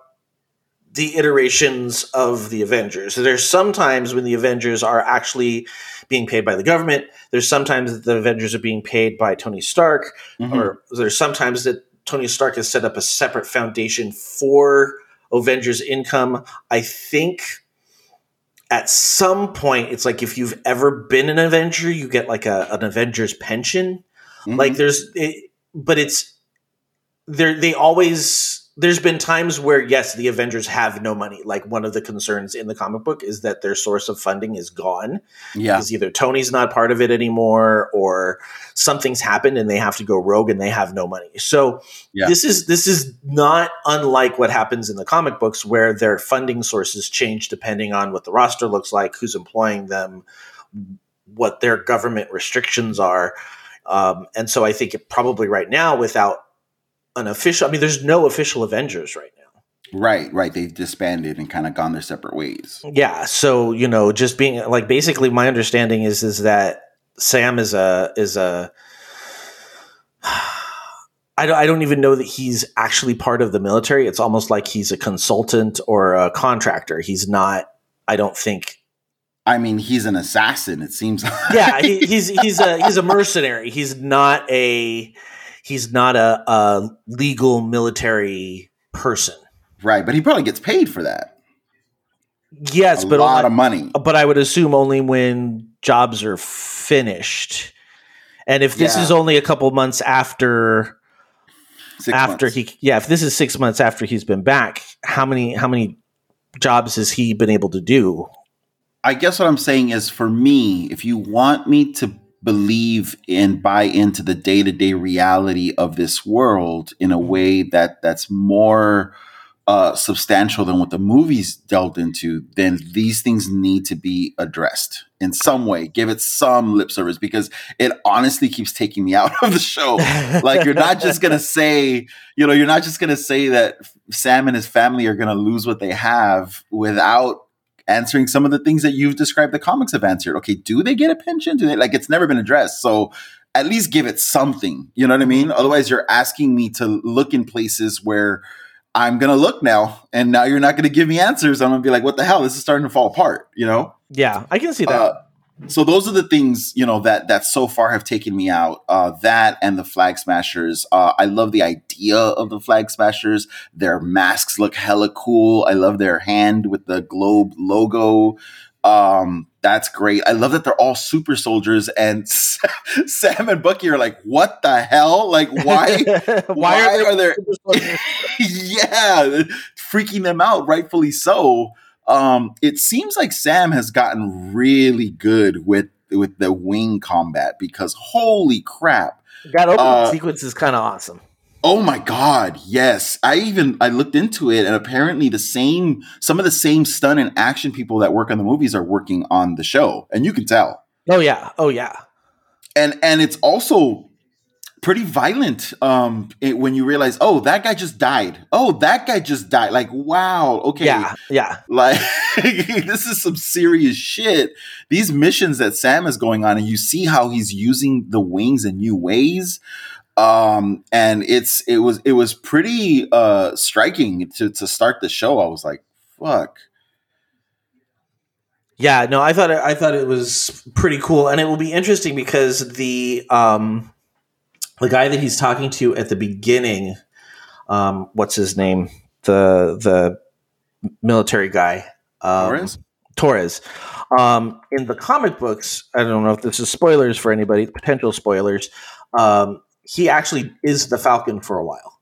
the iterations of the Avengers. So there's sometimes when the Avengers are actually being paid by the government. There's sometimes that the Avengers are being paid by Tony Stark, Mhm. or there's sometimes that Tony Stark has set up a separate foundation for Avengers income. I think at some point it's like if you've ever been an Avenger, you get like a, an Avengers pension. Mhm. Like there's, it, but it's there. They always there's been times where yes, the Avengers have no money. Like one of the concerns in the comic book is that their source of funding is gone yeah, because either Tony's not part of it anymore or something's happened and they have to go rogue and they have no money. So Yeah. this is this is not unlike what happens in the comic books where their funding sources change depending on what the roster looks like, who's employing them, what their government restrictions are. Um, and so I think it probably right now without an official I mean there's no official Avengers right now. right, right. They've disbanded and kind of gone their separate ways. Yeah, so you know, just being like basically my understanding is is that Sam is a is a I don't, I don't even know that he's actually part of the military. It's almost like he's a consultant or a contractor. He's not. I don't think. I mean, he's an assassin. It seems. Yeah, he, he's he's a he's a mercenary. He's not a he's not a, a legal military person. right, but he probably gets paid for that. Yes, a but a lot only- of money. but I would assume only when jobs are finished. And if this Yeah. is only a couple months after Six after months. he yeah, if this is 6 months after he's been back, how many how many jobs has he been able to do? I guess what I'm saying is for me, if you want me to believe and buy into the day-to-day reality of this world in a way that that's more uh, substantial than what the movies delved into, then these things need to be addressed in some way. Give it some lip service because it honestly keeps taking me out of the show. like you're not just gonna say, you know, you're not just gonna say that Sam and his family are gonna lose what they have without answering some of the things that you've described the comics have answered. Okay, do they get a pension? Do they like it's never been addressed? So at least give it something. You know what I mean? Otherwise, you're asking me to look in places where I'm gonna look now, and now you're not gonna give me answers. I'm gonna be like, what the hell? This is starting to fall apart. You know? Yeah, I can see that. Uh, so those are the things you know that that so far have taken me out. Uh, that and the flag smashers. Uh, I love the idea of the flag smashers. Their masks look hella cool. I love their hand with the globe logo. Um, that's great. I love that they're all super soldiers, and Sam and Bucky are like, "What the hell? Like, why? why, Why are are there? yeah, freaking them out, rightfully so. Um, it seems like Sam has gotten really good with with the wing combat because holy crap! That opening Uh, sequence is kind of awesome. Oh my god, yes. I even I looked into it and apparently the same some of the same stunt and action people that work on the movies are working on the show. And you can tell. Oh yeah, oh yeah. And and it's also pretty violent um it, when you realize, "Oh, that guy just died. Oh, that guy just died." Like, wow, okay. Yeah, yeah. Like this is some serious shit. These missions that Sam is going on and you see how he's using the wings in new ways um and it's it was it was pretty uh striking to to start the show i was like fuck Yeah, no, I thought it, I thought it was pretty cool, and it will be interesting because the um, the guy that he's talking to at the beginning, um, what's his name? The the military guy, um, Torres? Torres. Um, in the comic books, I don't know if this is spoilers for anybody, potential spoilers. Um, he actually is the Falcon for a while.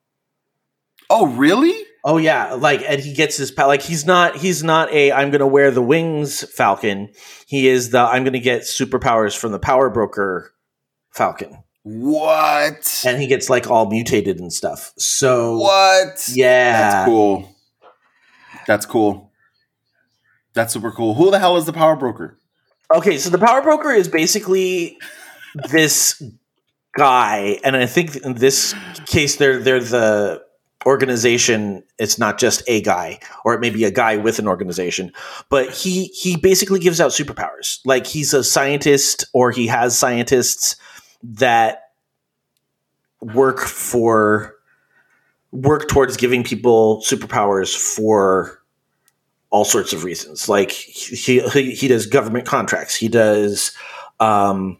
oh really Oh yeah, like and he gets his like he's not he's not a I'm going to wear the wings Falcon. He is the I'm going to get superpowers from the Power Broker Falcon, what? And he gets like all mutated and stuff. So what? Yeah, that's cool. That's cool. That's super cool. Who the hell is the power broker? Okay, so the Power Broker is basically this guy, and I think in this case they're they're the organization. It's not just a guy, or it may be a guy with an organization, but he he basically gives out superpowers. Like he's a scientist, or he has scientists that work for work towards giving people superpowers for all sorts of reasons. Like he he, he does government contracts. He does. Um,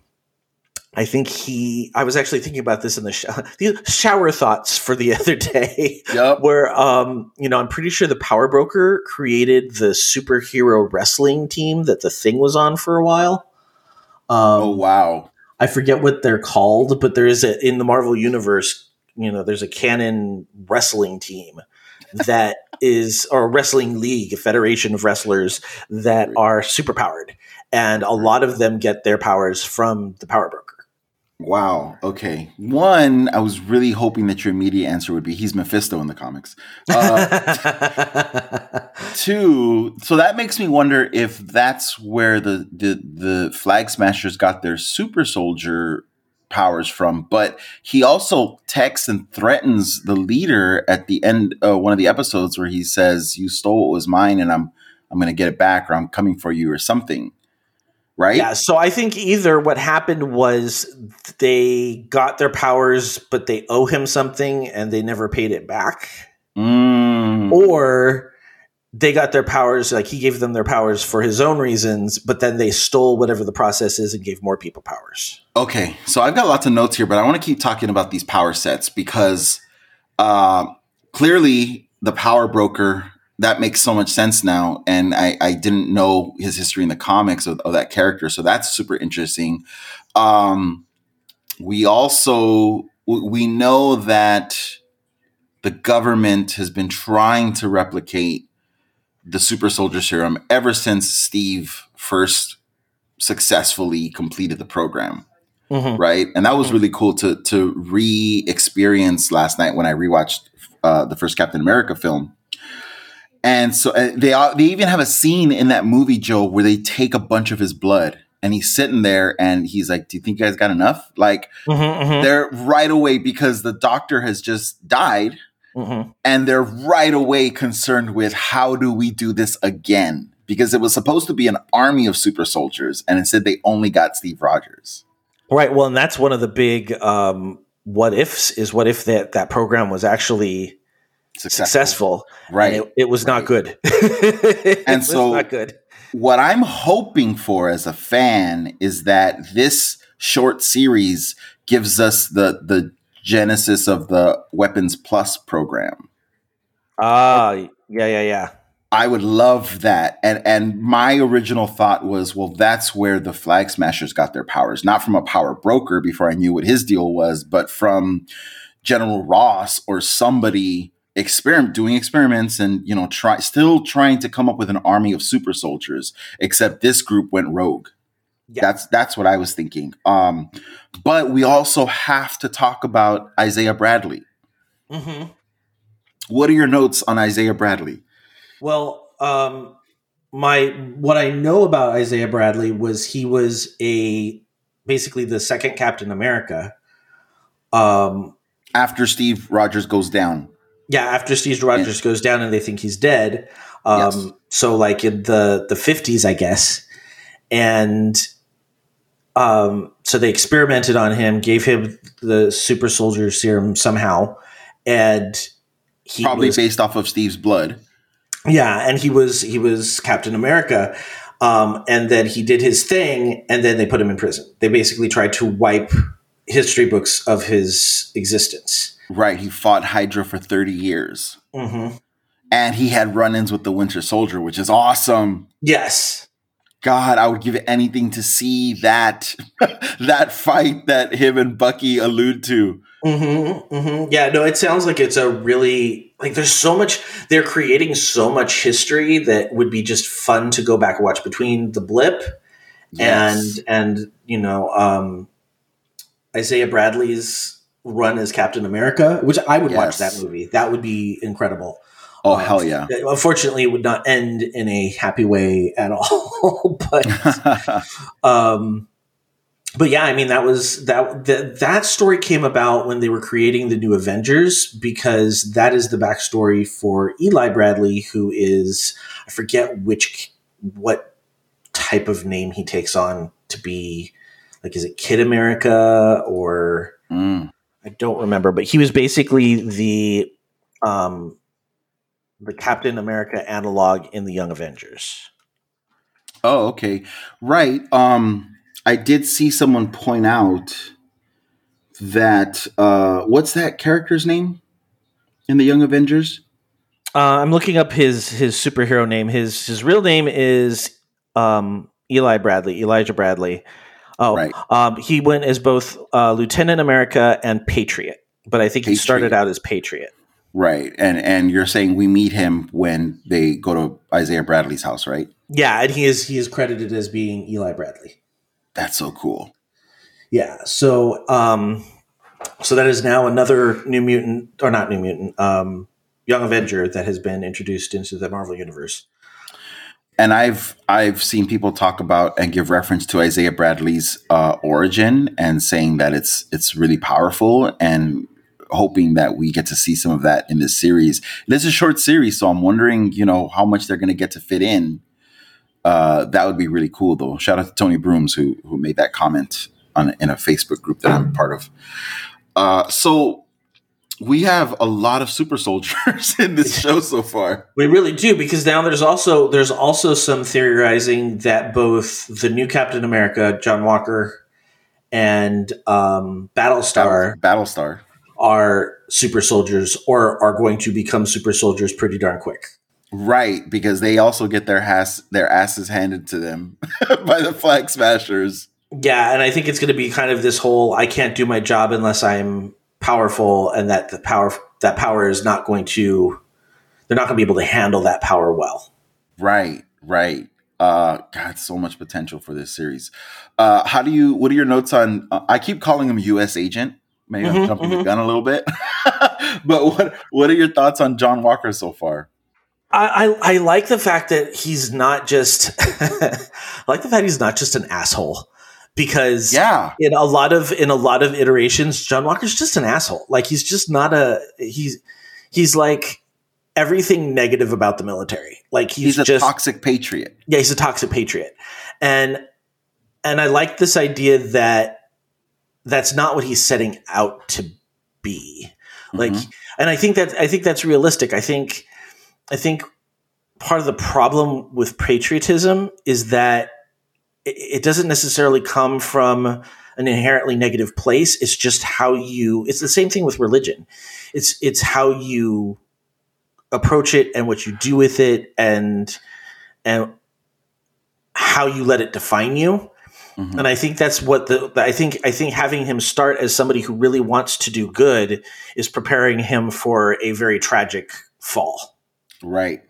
I think he. I was actually thinking about this in the, shower, the shower thoughts for the other day, yep where um, you know I'm pretty sure the Power Broker created the superhero wrestling team that the Thing was on for a while. Um, oh wow I forget what they're called, but there is a in the Marvel universe. You know, there's a canon wrestling team that is or a wrestling league, a federation of wrestlers that are superpowered, and a lot of them get their powers from the Power Broker. Wow. Okay. One, I was really hoping that your immediate answer would be he's Mephisto in the comics. Uh, two, so that makes me wonder if that's where the the the Flag Smashers got their super soldier powers from. But he also texts and threatens the leader at the end of one of the episodes where he says, "You stole what was mine, and I'm I'm going to get it back, or I'm coming for you, or something." Right? Yeah, so I think either what happened was they got their powers, but they owe him something and they never paid it back. Mm. Or they got their powers, like he gave them their powers for his own reasons, but then they stole whatever the process is and gave more people powers. Okay, so I've got lots of notes here, but I want to keep talking about these power sets because uh, clearly the power broker that makes so much sense now, and I, I didn't know his history in the comics of, of that character, so that's super interesting. Um, we also we know that the government has been trying to replicate the super soldier serum ever since Steve first successfully completed the program Mhm. right? And that was really cool to to re-experience last night when I rewatched uh, the first Captain America film. And so uh, they are- they even have a scene in that movie, Joe, where they take a bunch of his blood, and he's sitting there, and he's like, "Do you think you guys got enough?" Like Mhm, they're right away because the doctor has just died, mhm, mhm. and they're right away concerned with how do we do this again because it was supposed to be an army of super soldiers, and instead they only got Steve Rogers. Right. Well, and that's one of the big um, what ifs is what if that that program was actually successful, right? And it, it was not good. It And was so- not good. what I'm hoping for as a fan is that this short series gives us the the genesis of the Weapons Plus program. Ah, yeah, yeah, yeah. I would love that. And and my original thought was, well, that's where the Flag Smashers got their powers, not from a power broker before I knew what his deal was, but from General Ross or somebody experiment doing experiments and you know try still trying to come up with an army of super soldiers except this group went rogue Yeah. that's that's what i was thinking um but we also have to talk about isaiah bradley mm-hmm. what are your notes on isaiah bradley Well, um, my what I know about Isaiah Bradley was he was a basically the second Captain America. Um, after steve rogers goes down yeah, after Steve Rogers goes down and they think he's dead. Um, Yes. So like in the the fifties, I guess, and um, so they experimented on him, gave him the super soldier serum somehow, and he probably was, based off of steve's blood yeah, and he was he was Captain America. Um, and then he did his thing, and then they put him in prison. They basically tried to wipe history books of his existence. Right he fought hydra for 30 years hmm and he had run-ins with the winter soldier which is awesome Yes, God, I would give anything to see that that fight that him and Bucky allude to. Mm-hmm, mm-hmm. Yeah, no, it sounds like it's a really like there's so much they're creating so much history that would be just fun to go back and watch between the blip Yes. and and you know um Isaiah Bradley's run as Captain America, which I would watch that movie. That would be incredible. oh Um, hell yeah! Unfortunately, it would not end in a happy way at all. but um but yeah i mean that was that, that that story came about when they were creating the new avengers because that is the backstory for eli bradley who is i forget which what type of name he takes on to be like is it kid america or Mm. I don't remember but he was basically the um the captain america analog in the young avengers Oh, okay, right. Um, I did see someone point out that uh, what's that character's name in the Young Avengers? Uh, I'm looking up his his superhero name. His his real name is um, Eli Bradley, Elijah Bradley. Oh, Right. um, he went as both uh, Lieutenant America and Patriot, but I think he started out as Patriot. Right, and and you're saying we meet him when they go to Isaiah Bradley's house, right? Yeah, and he is he is credited as being Eli Bradley. That's so cool. Yeah, so um, so that is now another New Mutant or not New Mutant, um, Young Avenger that has been introduced into the Marvel universe. And I've I've seen people talk about and give reference to Isaiah Bradley's uh, origin and saying that it's it's really powerful and hoping that we get to see some of that in this series. It is a short series, so I'm wondering, you know, how much they're going to get to fit in. Uh, that would be really cool, though. Shout out to Tony Brooms who who made that comment on in a Facebook group that I'm part of. Uh, so we have a lot of super soldiers in this show so far. We really do because now there's also there's also some theorizing that both the new Captain America, John Walker, and um, Battlestar Battlestar. are super soldiers or are going to become super soldiers pretty darn quick. Right, because they also get their ass their asses handed to them by the flag smashers. Yeah, and I think it's going to be kind of this whole I can't do my job unless I'm powerful, and that the power that power is not going to they're not going to be able to handle that power well. Right, right. Uh, God, so much potential for this series. Uh, how do you? What are your notes on? Uh, I keep calling him U.S. Agent. Maybe I'm Mhm, jumping the mhm. gun a little bit, but what what are your thoughts on John Walker so far? I, I, I like the fact that he's not just I like the fact he's not just an asshole because Yeah. in a lot of in a lot of iterations John Walker's just an asshole like he's just not a he's he's like everything negative about the military like he's, He's, a just toxic patriot. yeah he's a toxic patriot and and I like this idea that that's not what he's setting out to be like Mhm. and i think that i think that's realistic i think i think part of the problem with patriotism is that it, it doesn't necessarily come from an inherently negative place it's just how you it's the same thing with religion it's it's how you approach it and what you do with it and and how you let it define you Mhm. and I think that's what the I think I think having him start as somebody who really wants to do good is preparing him for a very tragic fall. Right.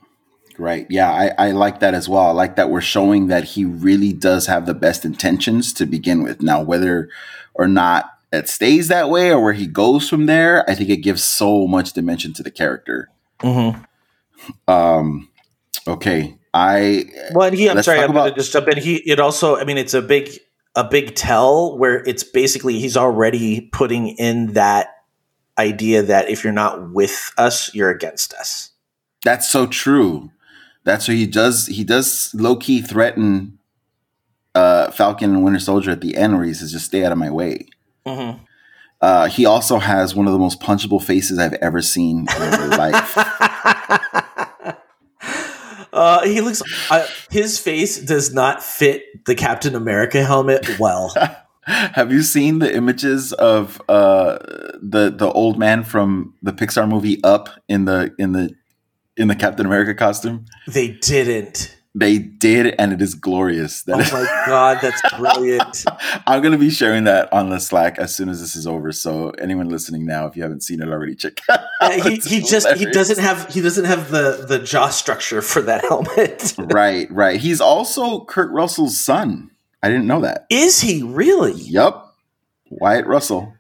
Right. Yeah, I, I like that as well. I like that we're showing that he really does have the best intentions to begin with. Now, whether or not it stays that way or where he goes from there, I think it gives so much dimension to the character. Mm-hmm. Um, okay. I Well, he, I'm sorry, I'm going to just jump in. He, it also, I mean, it's a big, a big tell where it's basically he's already putting in that idea that if you're not with us, you're against us. that's so true. That's what he does. He does low key threaten uh, Falcon and Winter Soldier at the end, where he says, "Just stay out of my way." Mm-hmm. Uh, he also has one of the most punchable faces I've ever seen in my life. Uh, he looks. Uh, his face does not fit the Captain America helmet well. Have you seen the images of uh, the the old man from the Pixar movie Up in the in the in the Captain America costume? they didn't. They did, and it is glorious. That Oh my god, that's brilliant. I'm gonna be sharing that on the Slack as soon as this is over. So anyone listening now, if you haven't seen it already, check. it out. Yeah, he, he just he doesn't have he doesn't have the the jaw structure for that helmet. right, right. He's also Kurt Russell's son. I didn't know that. Is he really? Yep, Wyatt Russell.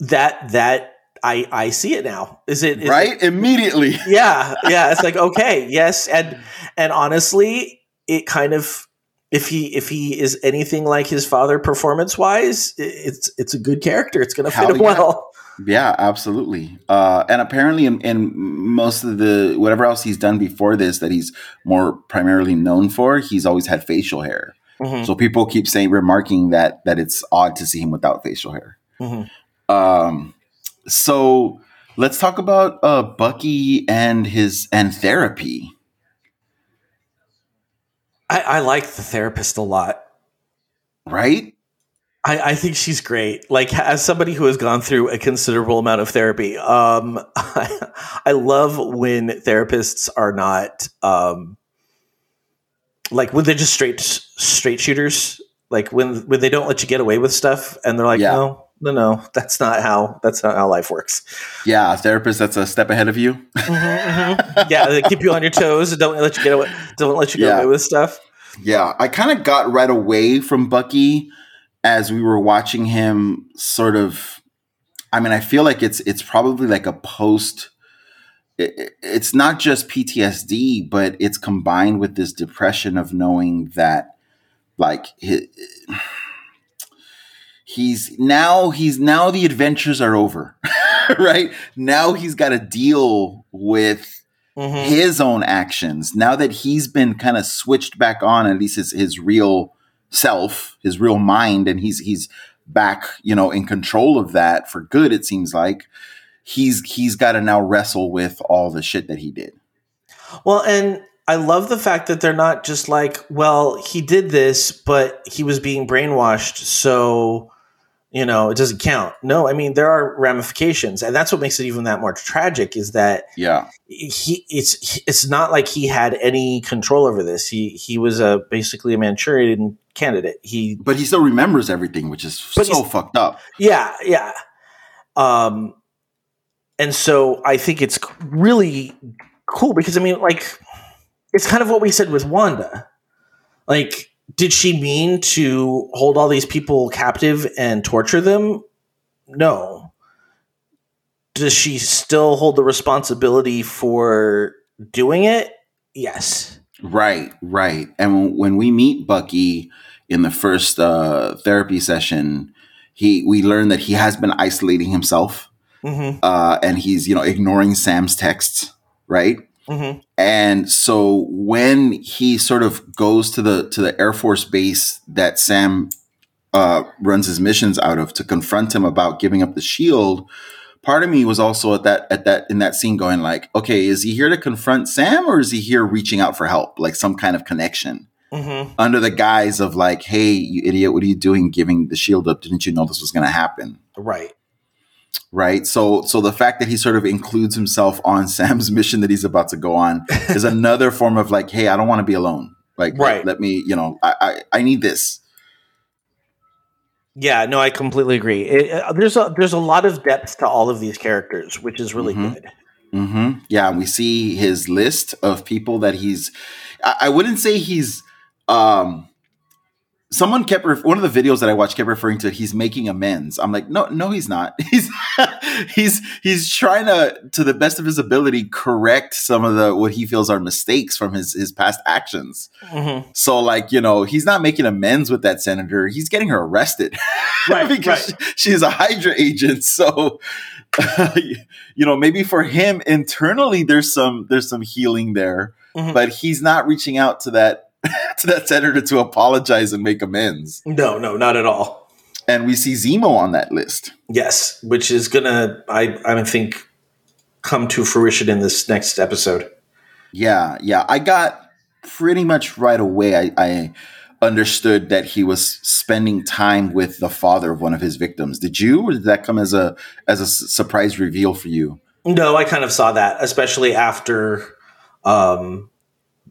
That that I I see it now. Is it is it- right, immediately. yeah, yeah. It's like okay, yes, and and honestly, it kind of if he if he is anything like his father performance wise, it's it's a good character. It's going to fit him well. Yeah, absolutely. Uh, and apparently, in, in most of the whatever else he's done before this, that he's more primarily known for, he's always had facial hair. Mhm. So people keep saying, remarking that that it's odd to see him without facial hair. Mhm. Um, so let's talk about uh, Bucky and his and therapy. I, I like the therapist a lot. Right? I, I think she's great. Like as somebody who has gone through a considerable amount of therapy, um, I, I love when therapists are not um, like when they're just straight straight shooters. Like when when they don't let you get away with stuff, and they're like, Yeah. no, no, no, that's not how that's not how life works. Yeah, a therapist that's a step ahead of you. Mm-hmm, mm-hmm. yeah, they keep you on your toes. Don't let you get away. Don't let you get Yeah. away with stuff. Yeah, I kind of got right away from Bucky as we were watching him sort of I mean, I feel like it's it's probably like a post it- it- it's not just PTSD, but it's combined with this depression of knowing that like he, he's now he's now the adventures are over. right? Now he's got to deal with Mhm. his own actions now that he's been kind of switched back on at least his, his real self his real mind and he's he's back you know in control of that for good it seems like he's he's got to now wrestle with all the shit that he did Well, and I love the fact that they're not just like, well, he did this, but he was being brainwashed, so you know it doesn't count. No, I mean there are ramifications, and that's what makes it even that more tragic. Is that yeah he it's it's not like he had any control over this. He he was a basically a Manchurian candidate. He but he still remembers everything which is so fucked up yeah, yeah. Um, and so I think it's really cool because I mean, like, it's kind of what we said with Wanda. Like, did she mean to hold all these people captive and torture them? No. Does she still hold the responsibility for doing it? Yes. Right, right. And when, we meet Bucky in the first uh, therapy session, he we learn that he has been isolating himself, Mm-hmm. uh, and he's you know ignoring Sam's texts, right? Mm-hmm. And so when he sort of goes to the to the Air Force base that Sam uh, runs his missions out of to confront him about giving up the shield, part of me was also at that at that in that scene going like, okay, is he here to confront Sam or is he here reaching out for help, like some kind of connection? Mm-hmm. Under the guise of like, hey, you idiot, what are you doing giving the shield up? Didn't you know this was going to happen? Right. Right so so the fact that he sort of includes himself on sam's mission that he's about to go on is another form of like hey i don't want to be alone like Right. let, let me you know I, I i need this Yeah, no, I completely agree. It, uh, there's a there's a lot of depth to all of these characters, which is really Mhm. good. hmm yeah we see his list of people that he's i, I wouldn't say he's um someone kept ref- one of the videos that i watched kept referring to it. he's making amends i'm like no no he's not he's he's he's trying to to the best of his ability correct some of the what he feels are mistakes from his his past actions Mm-hmm. So, like, you know, he's not making amends with that senator. He's getting her arrested. Right, because right. she- she's a Hydra agent. So, you know, maybe for him internally, there's some there's some healing there, Mhm. but he's not reaching out to that to that senator to apologize and make amends. No, no, not at all. And we see Zemo on that list. Yes, which is gonna I I think come to fruition in this next episode. Yeah, yeah. I got pretty much right away. I, I understood that he was spending time with the father of one of his victims. Did you, or did that come as a as a surprise reveal for you? No, I kind of saw that, especially after um,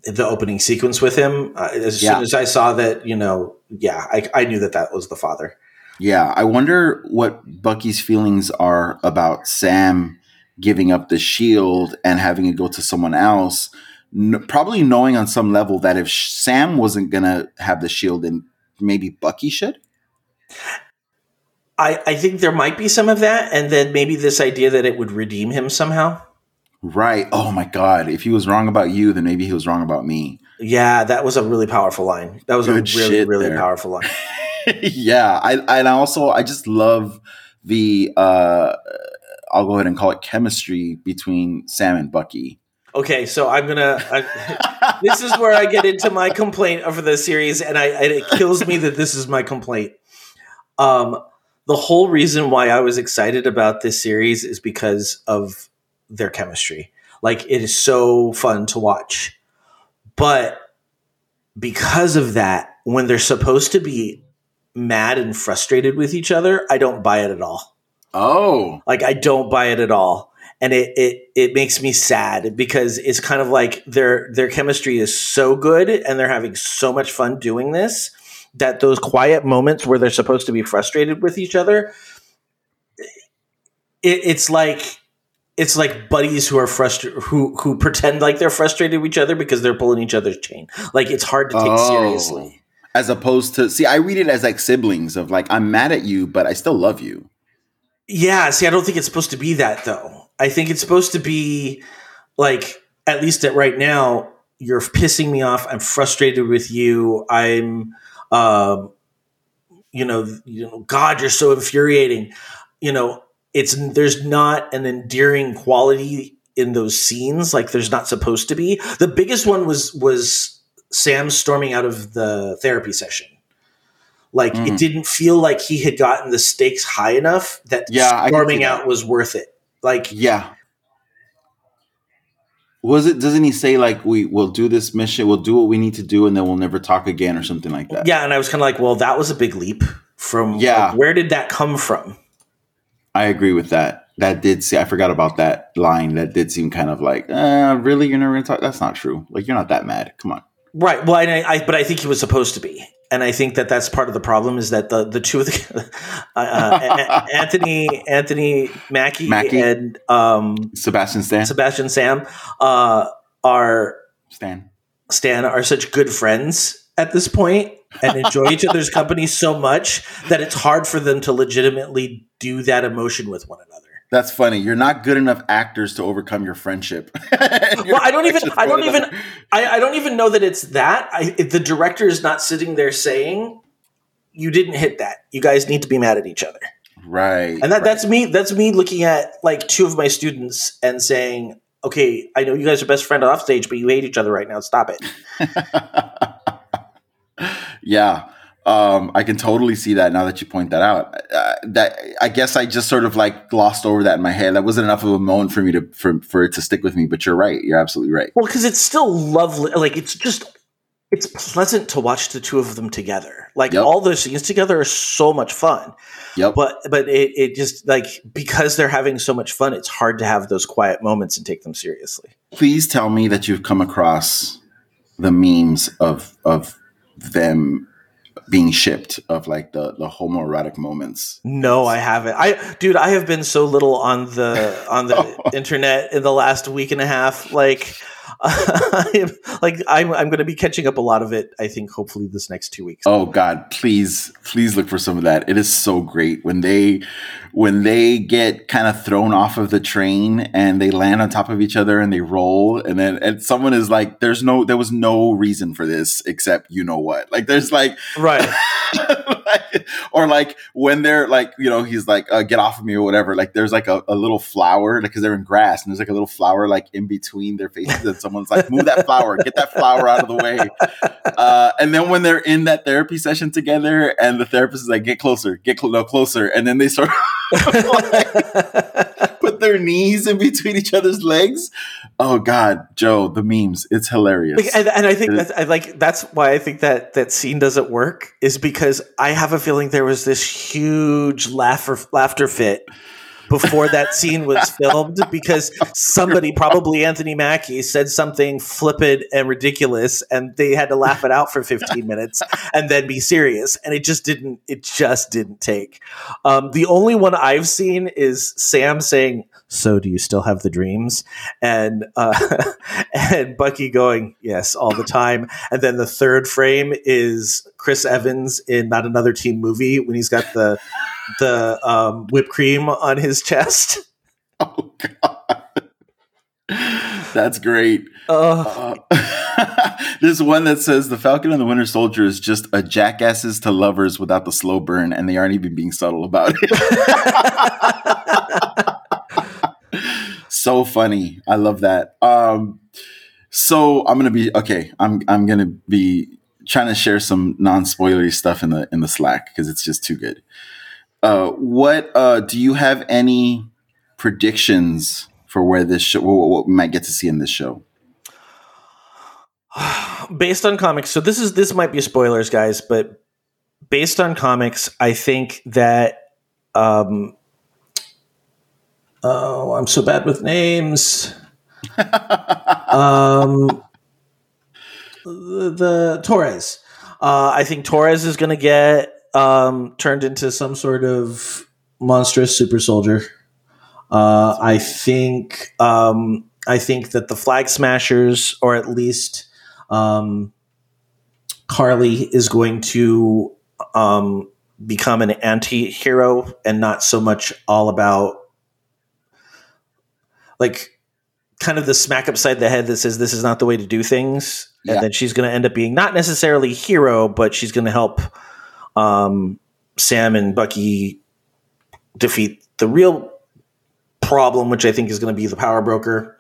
the opening sequence with him. Uh, as Yeah. soon as I saw that, you know, yeah, I, I knew that that was the father. Yeah, I wonder what Bucky's feelings are about Sam giving up the shield and having it go to someone else. N- probably knowing on some level that if Sam wasn't gonna have the shield, then maybe Bucky should. I, I think there might be some of that, and then maybe this idea that it would redeem him somehow. Right. Oh my God. If he was wrong about you, then maybe he was wrong about me. Yeah, that was a really powerful line. That was Good a really, really there. powerful line. yeah. I and I also I just love the uh I'll go ahead and call it chemistry between Sam and Bucky. Okay, so I'm gonna. I, this is where I get into my complaint over the series, and I and it kills me that this is my complaint. Um, the whole reason why I was excited about this series is because of their chemistry. Like it is so fun to watch, but because of that, when they're supposed to be mad and frustrated with each other, I don't buy it at all. Oh. Like I don't buy it at all. And it, it it makes me sad because it's kind of like their their chemistry is so good and they're having so much fun doing this that those quiet moments where they're supposed to be frustrated with each other it, it's like it's like buddies who are frustrated who who pretend like they're frustrated with each other because they're pulling each other's chain like it's hard to take Oh. seriously As opposed to see, I read it as like siblings of like I'm mad at you, but I still love you. Yeah, see, I don't think it's supposed to be that though. I think it's supposed to be like, at least at right now, you're pissing me off. I'm frustrated with you. I'm, um, you know, you know, God, you're so infuriating. You know, it's there's not an endearing quality in those scenes like there's not supposed to be. The biggest one was was Sam storming out of the therapy session. Like Mm. it didn't feel like he had gotten the stakes high enough that Yeah, storming that. out was worth it. Like Yeah. Was it? Doesn't he say like we will do this mission, we'll do what we need to do, and then we'll never talk again or something like that? yeah, and I was kind of like, well, that was a big leap from Yeah. like, where did that come from? I agree with that. That did see. I forgot about that line. That did seem kind of like, uh, really? You're never gonna talk? That's not true. Like you're not that mad. Come on. Right. Well, I, I but I think he was supposed to be, and I think that that's part of the problem is that the the two of the uh, uh, Anthony Anthony Mackie, Mackie. and um, Sebastian Stan. Sebastian Sam uh, are Stan. Stan are such good friends at this point and enjoy each other's company so much that it's hard for them to legitimately do that emotion with one another. That's funny. You're not good enough actors to overcome your friendship. well, I don't even. I don't even. I, I don't even know that it's that. I, the director is not sitting there saying, "You didn't hit that. You guys need to be mad at each other." Right. And that right. that's me. That's me looking at like two of my students and saying, "Okay, I know you guys are best friends off stage, but you hate each other right now. Stop it." yeah. Um, I can totally see that now that you point that out. Uh, that I guess I just sort of like glossed over that in my head. That wasn't enough of a moment for me to for, for it to stick with me. But you're right. You're absolutely right. Well, because it's still lovely. Like it's just it's pleasant to watch the two of them together. Like Yep. all those scenes together are so much fun. Yep. But but it, it just like because they're having so much fun, it's hard to have those quiet moments and take them seriously. Please tell me that you've come across the memes of of them being shipped of like the the homoerotic moments. No, I haven't. I dude, I have been so little on the on the internet in the last week and a half. Like like I'm I'm gonna be catching up a lot of it, I think, hopefully this next two weeks. Oh God, please, please look for some of that. It is so great when they when they get kind of thrown off of the train and they land on top of each other and they roll and then and someone is like, "There's no, there was no reason for this except you know what." Like there's like Right. or like when they're like, you know, he's like, uh, "Get off of me" or whatever. Like there's like a, a little flower because they're in grass and there's like a little flower like in between their faces and someone's like, "Move that flower, get that flower out of the way." Uh, and then when they're in that therapy session together, and the therapist is like, "Get closer, get cl- no, closer," and then they start put their knees in between each other's legs. Oh God, Joe, the memes, it's hilarious. Like, and, and I think that's I like that's why I think that that scene doesn't work is because I have a feeling there was this huge laughter laughter fit before that scene was filmed because somebody probably Anthony Mackie said something flippant and ridiculous and they had to laugh it out for 15 minutes and then be serious and it just didn't it just didn't take. Um, the only one I've seen is Sam saying so do you still have the dreams? and uh, and Bucky going yes all the time. And then the third frame is Chris Evans in not another teen movie when he's got the the um, whipped cream on his chest oh God, that's great. uh, Uh, there's one that says the Falcon and the Winter Soldier is just a jackasses to lovers without the slow burn, and they aren't even being subtle about it. so funny. I love that. Um, so I'm gonna be okay. I'm I'm gonna be trying to share some non-spoilery stuff in the in the Slack because it's just too good. Uh, what uh, do you have any predictions for where this show, what, what we might get to see in this show? based on comics so this is this might be spoilers guys but based on comics i think that um oh i'm so bad with names um the, the torres. Uh i think torres is going to get um turned into some sort of monstrous super soldier. Uh i think um i think that the flag smashers or at least um, Karli is going to um, become an anti-hero and not so much all about like kind of the smack upside the head that says this is not the way to do things Yeah. and then she's going to end up being not necessarily hero but she's going to help um, sam and bucky defeat the real problem which i think is going to be the power broker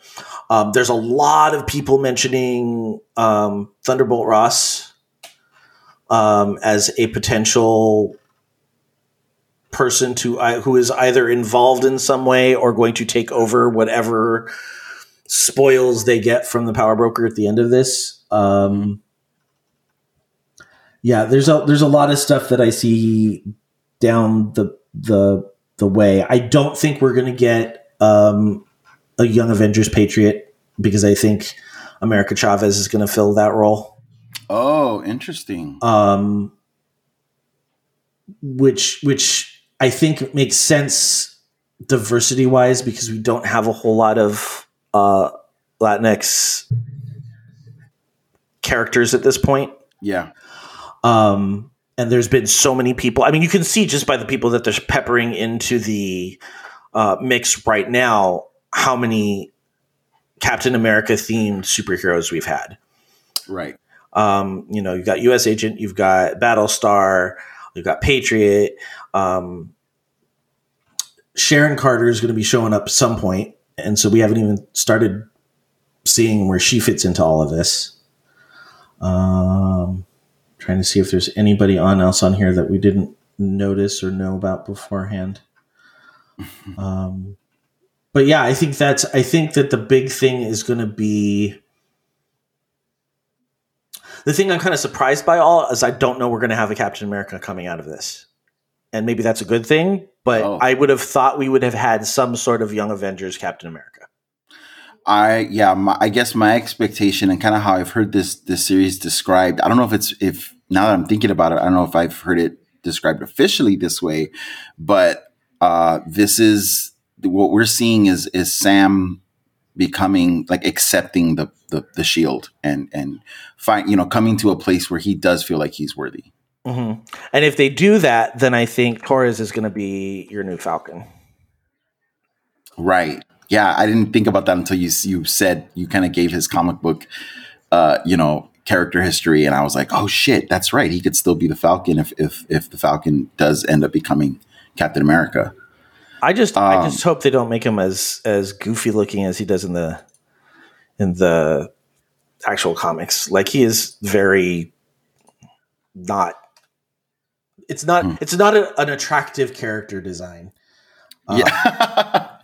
um, there's a lot of people mentioning um, Thunderbolt Ross um, as a potential person to I who is either involved in some way or going to take over whatever spoils they get from the power broker at the end of this. Um, yeah, there's a there's a lot of stuff that I see down the the the way. I don't think we're going to get um, a young Avengers Patriot because I think America Chavez is going to fill that role. Oh, interesting. Um, which which I think makes sense diversity wise because we don't have a whole lot of uh, Latinx characters at this point. Yeah. Um, and there's been so many people. I mean, you can see just by the people that they're peppering into the uh, mix right now how many Captain America themed superheroes we've had. Right. Um, you know, you've got U.S. Agent, you've got Battlestar, you've got Patriot. Um, Sharon Carter is going to be showing up at some point, and so we haven't even started seeing where she fits into all of this. Um, trying to see if there's anybody on else on here that we didn't notice or know about beforehand. Um, but yeah, I think that's I think that the big thing is going to be the thing I'm kind of surprised by all is I don't know we're going to have a Captain America coming out of this, and maybe that's a good thing. But Oh. I would have thought we would have had some sort of Young Avengers Captain America. I yeah, my, I guess my expectation and kind of how I've heard this this series described. I don't know if it's if now that I'm thinking about it, I don't know if I've heard it described officially this way, but uh, this is what we're seeing is is Sam becoming like accepting the the, the shield and and find you know coming to a place where he does feel like he's worthy. Hmm And if they do that, then I think Torres is going to be your new Falcon. Right. Yeah, I didn't think about that until you you said you kind of gave his comic book, uh, you know, character history, and I was like, oh shit, that's right. He could still be the Falcon if if if the Falcon does end up becoming Captain America. I just I Um, just hope they don't make him as as goofy looking as he does in the in the actual comics. Like he is very not. It's not. Hmm. It's not a, an attractive character design. Yeah.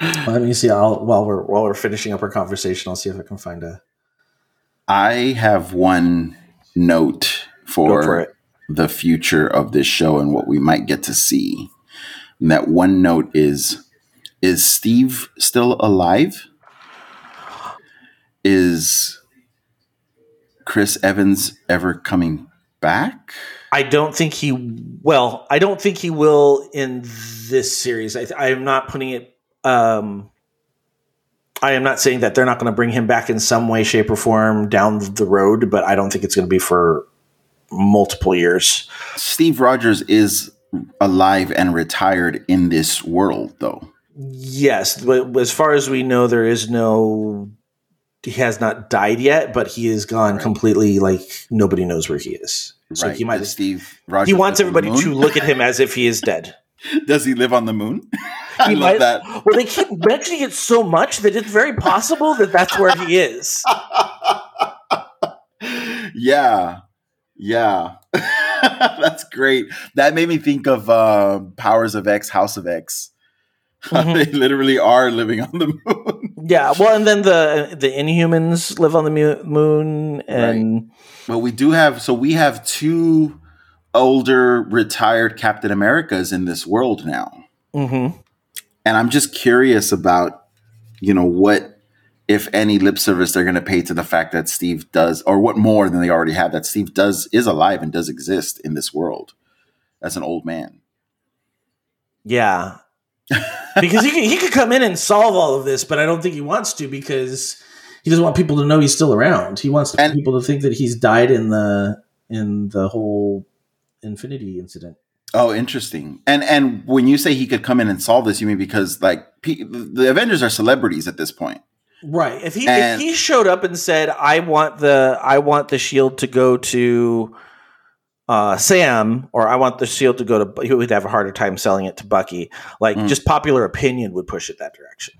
Let me see. I'll while we're while we're finishing up our conversation, I'll see if I can find a. I have one note for, for the future of this show and what we might get to see. And that one note is is Steve still alive? Is Chris Evans ever coming back? I don't think he. Well, I don't think he will in this series. I, I am not putting it. Um, I am not saying that they're not going to bring him back in some way, shape, or form down the road, but I don't think it's going to be for multiple years. Steve Rogers is alive and retired in this world though. Yes, but as far as we know, there is no. He has not died yet, but he is gone Right. completely. Like nobody knows where he is. So right. he might. Steve Rogers He wants live on the everybody to look at him as if he is dead. Does he live on the moon? I He love might- that. Well, they keep mentioning it so much that it's very possible that that's where he is. yeah. Yeah. That's great. That made me think of uh, Powers of X, House of X. Mhm. they literally are living on the moon. Yeah, well, and then the the Inhumans live on the mu- moon, and But we do have, so we have two older retired Captain Americas in this world now. Mhm. And I'm just curious about, you know, what, if any, lip service they're going to pay to the fact that Steve does, or what more than they already have, that Steve does, is alive and does exist in this world as an old man. yeah, because he could, he could come in and solve all of this, but I don't think he wants to because he doesn't want people to know he's still around. He wants And- people to think that he's died in the in the whole Infinity incident. Oh, interesting. And and when you say he could come in and solve this, you mean because like pe- the Avengers are celebrities at this point. Right. If he And- if he showed up and said, "I want the I want the shield to go to uh, Sam," or "I want the shield to go to," he would have a harder time selling it to Bucky. Like Mm. just popular opinion would push it that direction.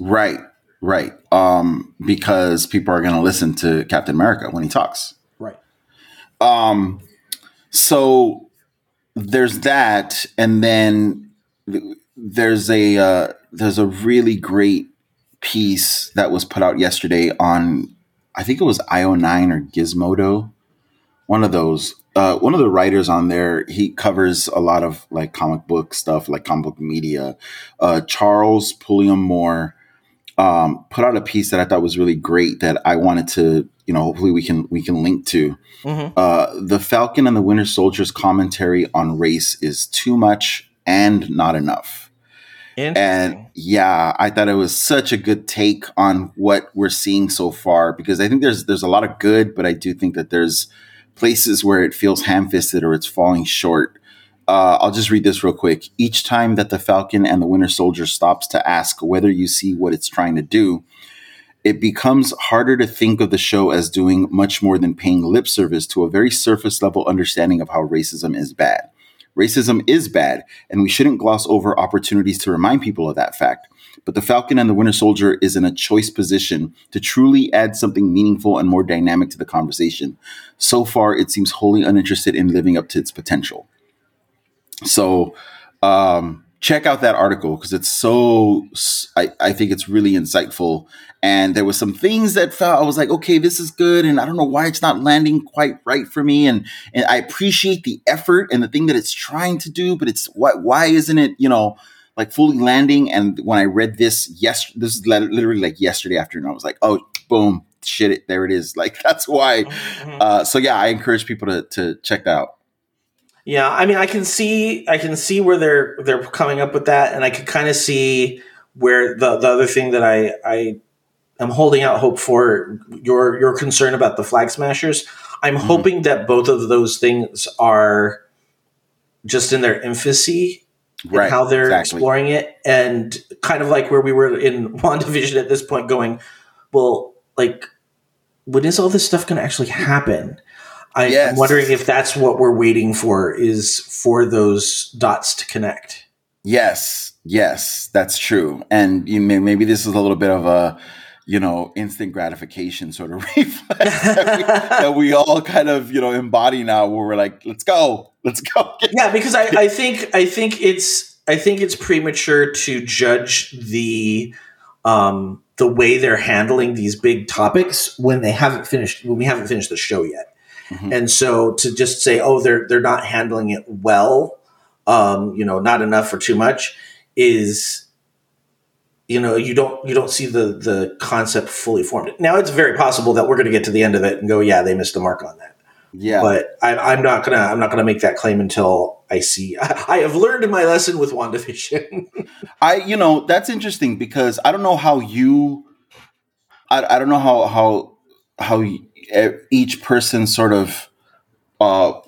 Right. Right. Um, because people are going to listen to Captain America when he talks. Right. Um, so there's that, and then there's a uh, there's a really great piece that was put out yesterday on I think it was IO9 or Gizmodo, one of those. Uh, one of the writers on there, he covers a lot of like comic book stuff, like comic book media. Uh, Charles Pulliam Moore um, put out a piece that I thought was really great that I wanted to, you know, hopefully we can we can link to. Mhm. Uh, the Falcon and the Winter Soldier's commentary on race is too much and not enough. And yeah, I thought it was such a good take on what we're seeing so far because I think there's there's a lot of good, but I do think that there's places where it feels ham-fisted or it's falling short. uh, I'll just read this real quick. Each time that the Falcon and the Winter Soldier stops to ask whether you see what it's trying to do, it becomes harder to think of the show as doing much more than paying lip service to a very surface level understanding of how racism is bad. Racism is bad, and we shouldn't gloss over opportunities to remind people of that fact. But the Falcon and the Winter Soldier is in a choice position to truly add something meaningful and more dynamic to the conversation. So far, it seems wholly uninterested in living up to its potential. So, um, check out that article because it's so I, I think it's really insightful and there was some things that felt i was like okay this is good and i don't know why it's not landing quite right for me and and i appreciate the effort and the thing that it's trying to do but it's why why isn't it you know like fully landing and when i read this yes this is literally like yesterday afternoon i was like oh boom shit it there it is like that's why Mm-hmm. uh so yeah i encourage people to to check that out Yeah, I mean, I can see, I can see where they're they're coming up with that, and I can kind of see where the the other thing that I I am holding out hope for your your concern about the flag smashers. I'm Mm-hmm. hoping that both of those things are just in their infancy Right, how they're exactly. exploring it, and kind of like where we were in WandaVision at this point, going, well, like, when is all this stuff going to actually happen? I, Yes. I'm wondering if that's what we're waiting for is for those dots to connect. Yes, yes, that's true. And you may, maybe this is a little bit of a, you know, instant gratification sort of reflex that we, that we all kind of, you know, embody now where we're like, let's go, let's go. Yeah, because I, I think I think it's I think it's premature to judge the um, the way they're handling these big topics when they haven't finished when we haven't finished the show yet. And so to just say, oh, they're they're not handling it well, um, you know, not enough or too much, is you know you don't you don't see the the concept fully formed. Now it's very possible that we're going to get to the end of it and go, yeah, they missed the mark on that. Yeah. But I, I'm not gonna I'm not gonna make that claim until I see. I, have learned my lesson with WandaVision. I, you know, that's interesting because I don't know how you, I, I don't know how, how, how each person sort of, uh,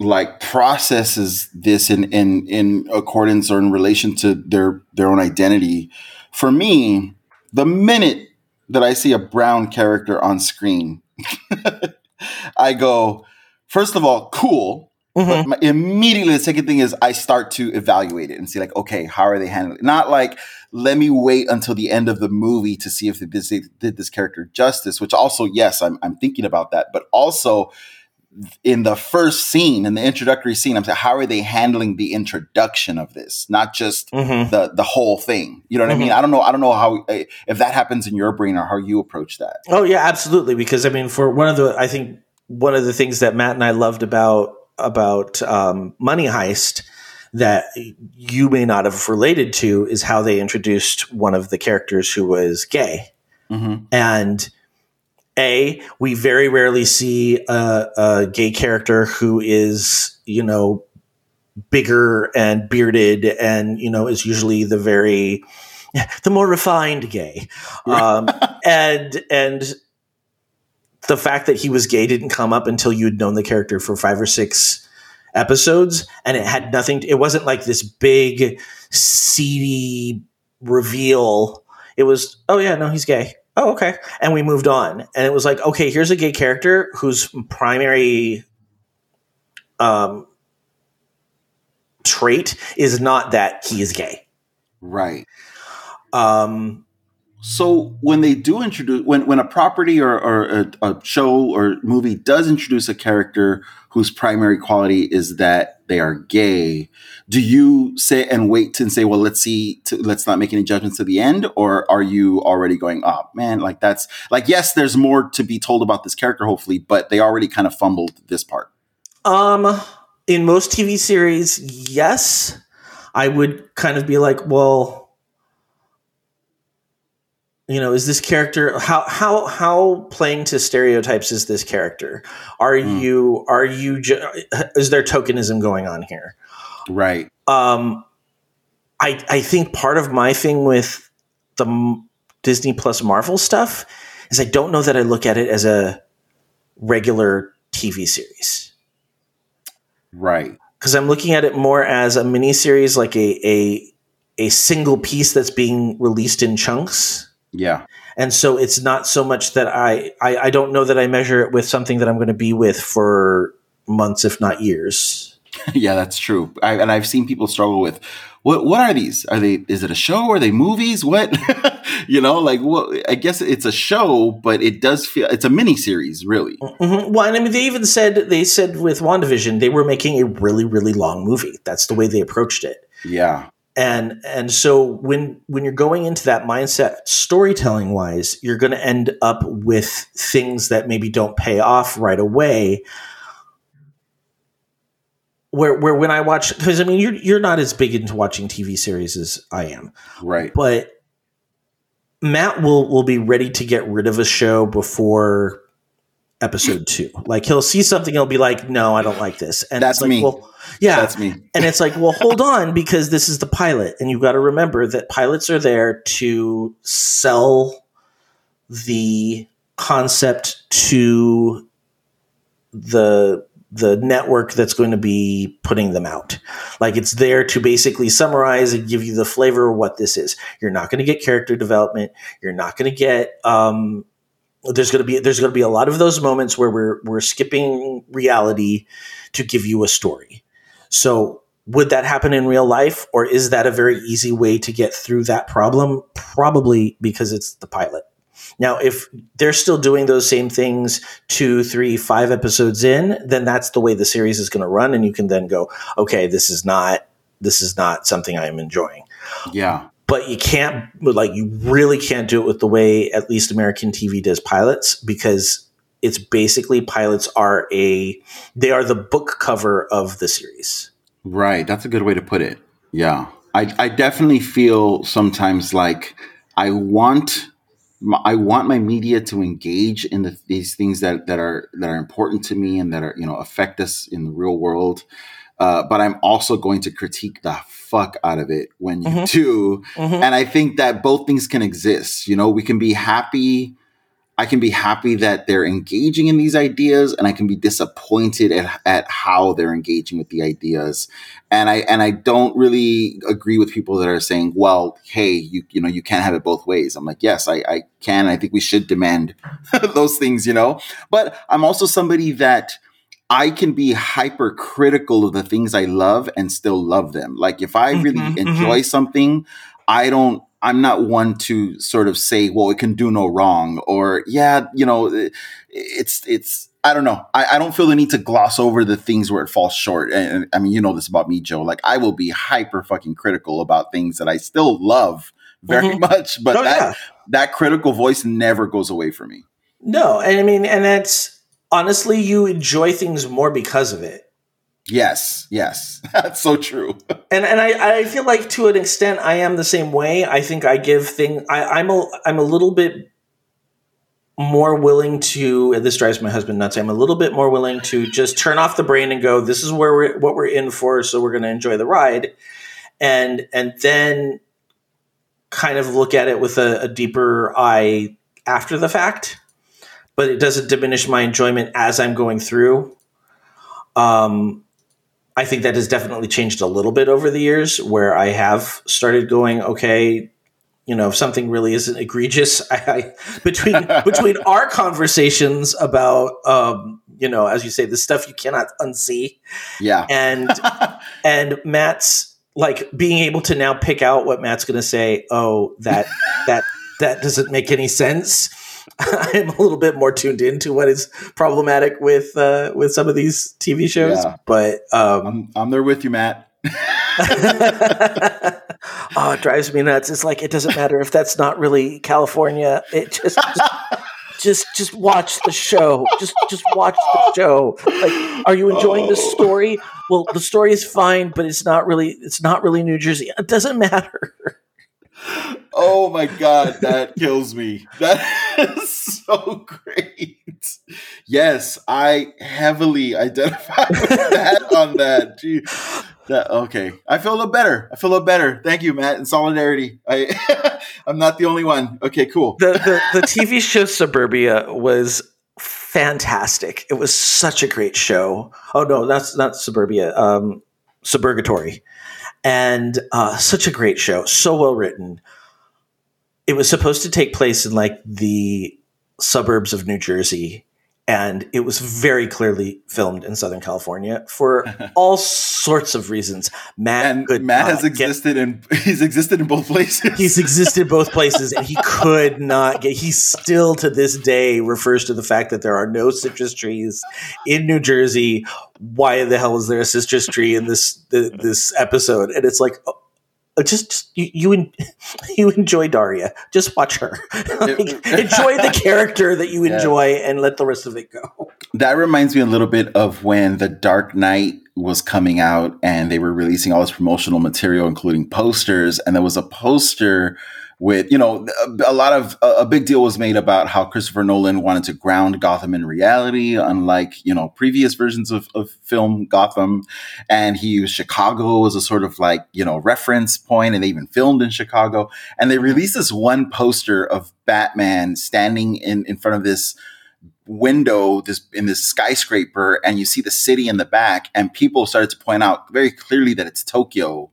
like processes this in, in, in accordance or in relation to their, their own identity. For me, the minute that I see a brown character on screen, I go, first of all, cool. But mm-hmm. my, immediately, the second thing is I start to evaluate it and see, like, okay, how are they handling it? Not like, let me wait until the end of the movie to see if they did, they did this character justice, which also, yes, I'm, I'm thinking about that. But also, in the first scene, in the introductory scene, I'm saying, how are they handling the introduction of this, not just the the whole thing? You know what I mean? Mhm. I don't know. I don't know how eh, if that happens in your brain or how you approach that. Oh yeah, absolutely. Because I mean, for one of the, I think one of the things that Matt and I loved about about um, Money Heist that you may not have related to is how they introduced one of the characters who was gay, Mm-hmm. and a we very rarely see a, a gay character who is you know bigger and bearded and you know is usually the very the more refined gay. Um, and and the fact that he was gay didn't come up until you'd known the character for five or six episodes and it had nothing it wasn't like this big seedy reveal. It was oh yeah no he's gay oh okay. And we moved on. And it was like okay here's a gay character whose primary um trait is not that he is gay. Right. um So when they do introduce, when when a property or, or a, a show or movie does introduce a character whose primary quality is that they are gay, do you say and wait and say, well, let's see, to, let's not make any judgments to the end, or are you already going, oh man, like that's like yes, there's more to be told about this character, hopefully, but they already kind of fumbled this part. Um, in most TV series, yes, I would kind of be like, well, you know, is this character how how how playing to stereotypes is this character? Are you are you ju- is there tokenism going on here? Right. Um, I I think part of my thing with the Disney Plus Marvel stuff is I don't know that I look at it as a regular TV series Right. because I'm looking at it more as a miniseries, like a a a single piece that's being released in chunks. Yeah. And so it's not so much that I, I, I don't know that I measure it with something that I'm going to be with for months, if not years. yeah, that's true. I, and I've seen people struggle with what what are these? Are they is it a show? Are they movies? What you know, like what I guess it's a show, but it does feel it's a mini series, really. Mm-hmm. Well, and I mean, they even said they said with WandaVision they were making a really really long movie. That's the way they approached it. Yeah. And and so when when you're going into that mindset storytelling wise, you're going to end up with things that maybe don't pay off right away. Where where when I watch because I mean you're you're not as big into watching TV series as I am, Right. but Matt will will be ready to get rid of a show before episode two. Like he'll see something, he'll be like, "No, I don't like this," and That's it's like, me. Well, yeah, That's me. and it's like, well, hold on, because this is the pilot, and you've got to remember that pilots are there to sell the concept to the the network that's going to be putting them out. Like it's there to basically summarize and give you the flavor of what this is. You're not going to get character development. You're not going to get um, there's going to be there's going to be a lot of those moments where we're we're skipping reality to give you a story. So would that happen in real life or is that a very easy way to get through that problem? Probably because it's the pilot. Now, if they're still doing those same things two, three, five episodes in, then that's the way the series is going to run, and you can then go, okay, this is not this is not something I am enjoying. Yeah. But you can't like you really can't do it with the way at least American TV does pilots because it's basically pilots are a they are the book cover of the series. Right. That's a good way to put it. Yeah. I, I definitely feel sometimes like I want I want my media to engage in the, these things that, that are that are important to me and that are you know affect us in the real world. Uh, but I'm also going to critique the fuck out of it when you Mhm. do. Mhm. And I think that both things can exist. You know, we can be happy. I can be happy that they're engaging in these ideas, and I can be disappointed at, at how they're engaging with the ideas. And I and I don't really agree with people that are saying, "Well, hey, you you know, you can't have it both ways." I'm like, yes, I, I can. I think we should demand those things, you know. But I'm also somebody that I can be hypercritical of the things I love and still love them. Like if I really Mhm, enjoy something, I don't I'm not one to sort of say, well, it can do no wrong or yeah, you know, it's it's I don't know. I, I don't feel the need to gloss over the things where it falls short. And, and, I mean, you know this about me, Joe. Like I will be hyper fucking critical about things that I still love very Mhm. much, but Oh, that yeah. that critical voice never goes away from me. No, and I mean, and that's honestly, you enjoy things more because of it. Yes, yes, that's so true. And and I, I feel like to an extent I am the same way. I think I give thing I, I'm a I'm a little bit more willing to and this drives my husband nuts. I'm a little bit more willing to just turn off the brain and go, this is where we're what we're in for, so we're gonna enjoy the ride. And and then kind of look at it with a, a deeper eye after the fact. But it doesn't diminish my enjoyment as I'm going through. Um I think that has definitely changed a little bit over the years where I have started going, okay, you know, if something really isn't egregious, I, I between between our conversations about um, you know, as you say, the stuff you cannot unsee Yeah, and and Matt's like being able to now pick out what Matt's gonna say, oh, that that that doesn't make any sense. I'm a little bit more tuned into what is problematic with uh, with some of these TV shows, Yeah. but um, I'm I'm there with you, Matt. oh, it drives me nuts. It's like it doesn't matter if that's not really California. It just just just, just watch the show. Just just watch the show. Like, are you enjoying the story? Well, the story is fine, but it's not really it's not really New Jersey. It doesn't matter. Oh my god, that kills me. That is so great. Yes, I heavily identify with that on that. Gee, that okay. I feel a little better. I feel a little better. Thank you, Matt. In solidarity, I I'm not the only one. Okay, cool. The the, the TV show Suburbia was fantastic. It was such a great show. Oh no, that's not Suburbia. Um, Suburgatory, and uh, such a great show, so well written. It was supposed to take place in like the suburbs of New Jersey, and it was very clearly filmed in Southern California for all sorts of reasons. Matt And could Matt has get- existed in he's existed in both places. He's existed both places, and he could not get. He still, to this day, refers to the fact that there are no citrus trees in New Jersey. Why the hell is there a citrus tree in this this episode? And it's like, oh, Uh, just, just you you, en- you enjoy Daria. Just watch her. Like, enjoy the character that you Yeah. enjoy, and let the rest of it go. That reminds me a little bit of when The Dark Knight was coming out and they were releasing all this promotional material, including posters. And there was a poster with, you know, a, lot of, a, a big deal was made about how Christopher Nolan wanted to ground Gotham in reality, unlike, you know, previous versions of, of film Gotham. And he used Chicago as a sort of like, you know, reference point, and they even filmed in Chicago. And they released this one poster of Batman standing in, in front of this window this in this skyscraper and you see the city in the back and people started to point out very clearly that it's Tokyo